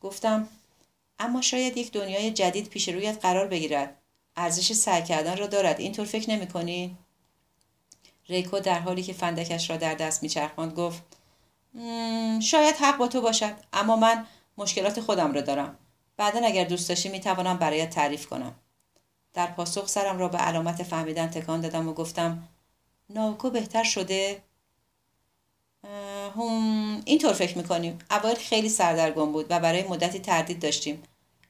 گفتم اما شاید یک دنیای جدید پیش رویت قرار بگیرد. ارزش سعی کردن را دارد. اینطور فکر نمی کنی؟ ریکو در حالی که فندکش را در دست میچرخاند گفت شاید حق با تو باشد اما من مشکلات خودم را دارم. بعدا اگر دوست داشتی می‌توانم برایت تعریف کنم. در پاسخ سرم را به علامت فهمیدن تکان دادم و گفتم ناوکو بهتر شده؟ هم اینطور فکر می‌کنیم. اول خیلی سردرگم بود و برای مدتی تردید داشتیم.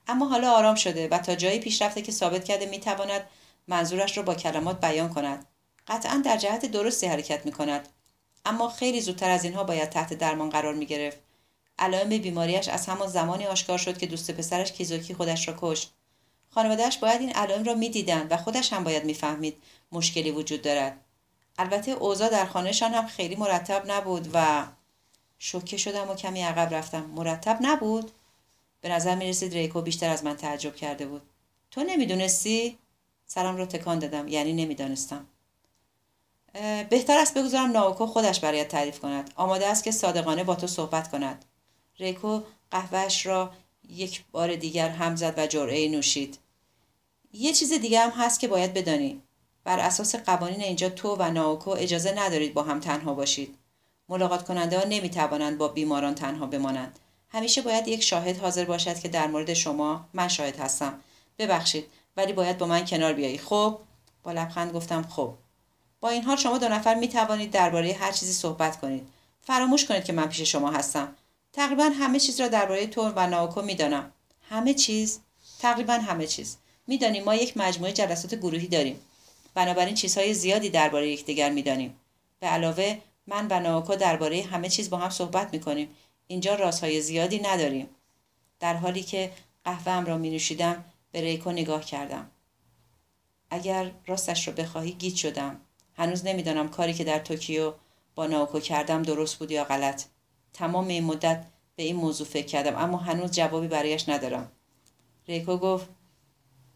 اما حالا آرام شده و تا جایی پیش رفته که ثابت کرده می‌تواند منظورش را با کلمات بیان کند. قطعا در جهت درستی حرکت می‌کند. اما خیلی زودتر از اینها باید تحت درمان قرار می‌گرفت. علائم بیماریش از همان زمانی آشکار شد که دوست پسرش کیزوکی خودش را کشت. خانوادهش باید این علائم را می‌دیدند و خودش هم باید می‌فهمید مشکلی وجود دارد. البته اوضاع در خانهشان هم خیلی مرتب نبود و شوکه شدم و کمی عقب رفتم. مرتب نبود؟ به نظر می رسید ریکو بیشتر از من تعجب کرده بود. تو نمی‌دونستی؟ سرم را تکان دادم یعنی نمی‌دانستم. بهتر است بگذارم ناوکو خودش برایت تعریف کند. آماده است که صادقانه با تو صحبت کند. ریکو قهوهش را یک بار دیگر هم زد و جرعه نوشید. یه چیز دیگه هم هست که باید بدانی. بر اساس قوانین اینجا تو و ناوکو اجازه ندارید با هم تنها باشید. ملاقات کننده ها نمی توانند با بیماران تنها بمانند. همیشه باید یک شاهد حاضر باشد که در مورد شما من شاهد هستم. ببخشید ولی باید با من کنار بیایی خب؟ با لبخند گفتم خب. با این حال شما دو نفر می توانید درباره هر چیزی صحبت کنید. فراموش کنید که من پیش شما هستم. تقریبا همه چیز را درباره تو و ناوکو می‌دانم. همه چیز؟ تقریبا همه چیز. می‌دانیم ما یک مجموعه جلسات گروهی داریم. بنابراین چیزهای زیادی درباره یکدیگر می‌دانیم. به علاوه من و ناوکو درباره همه چیز با هم صحبت می‌کنیم. اینجا رازهای زیادی نداریم. در حالی که قهوهام را می نوشیدم به ریکو نگاه کردم. اگر راستش را بخواهی گیج شدم. هنوز نمی‌دانم کاری که در توکیو با ناوکو کردم درست بود یا غلط. تمام این مدت به این موضوع فکر کردم اما هنوز جوابی برایش ندارم. ریکو گفت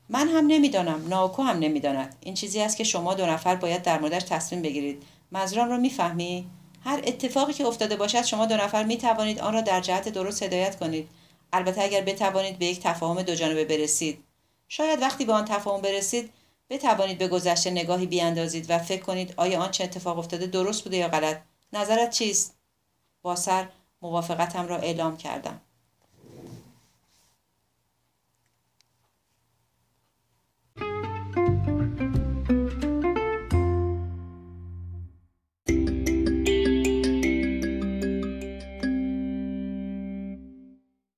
من هم نمی‌دانم ناوکو هم نمی‌داند. این چیزی است که شما دو نفر باید در موردش تصمیم بگیرید. منظورم را می‌فهمی؟ هر اتفاقی که افتاده باشد شما دو نفر می توانید آن را در جهت درست هدایت کنید. البته اگر بتوانید به یک تفاهم دو جانبه برسید. شاید وقتی به آن تفاهم برسید بتوانید به گذشته نگاهی بیاندازید و فکر کنید آیا آنچه اتفاق افتاده درست بوده یا غلط. نظرت چیست؟ با سر موافقتم را اعلام کردم.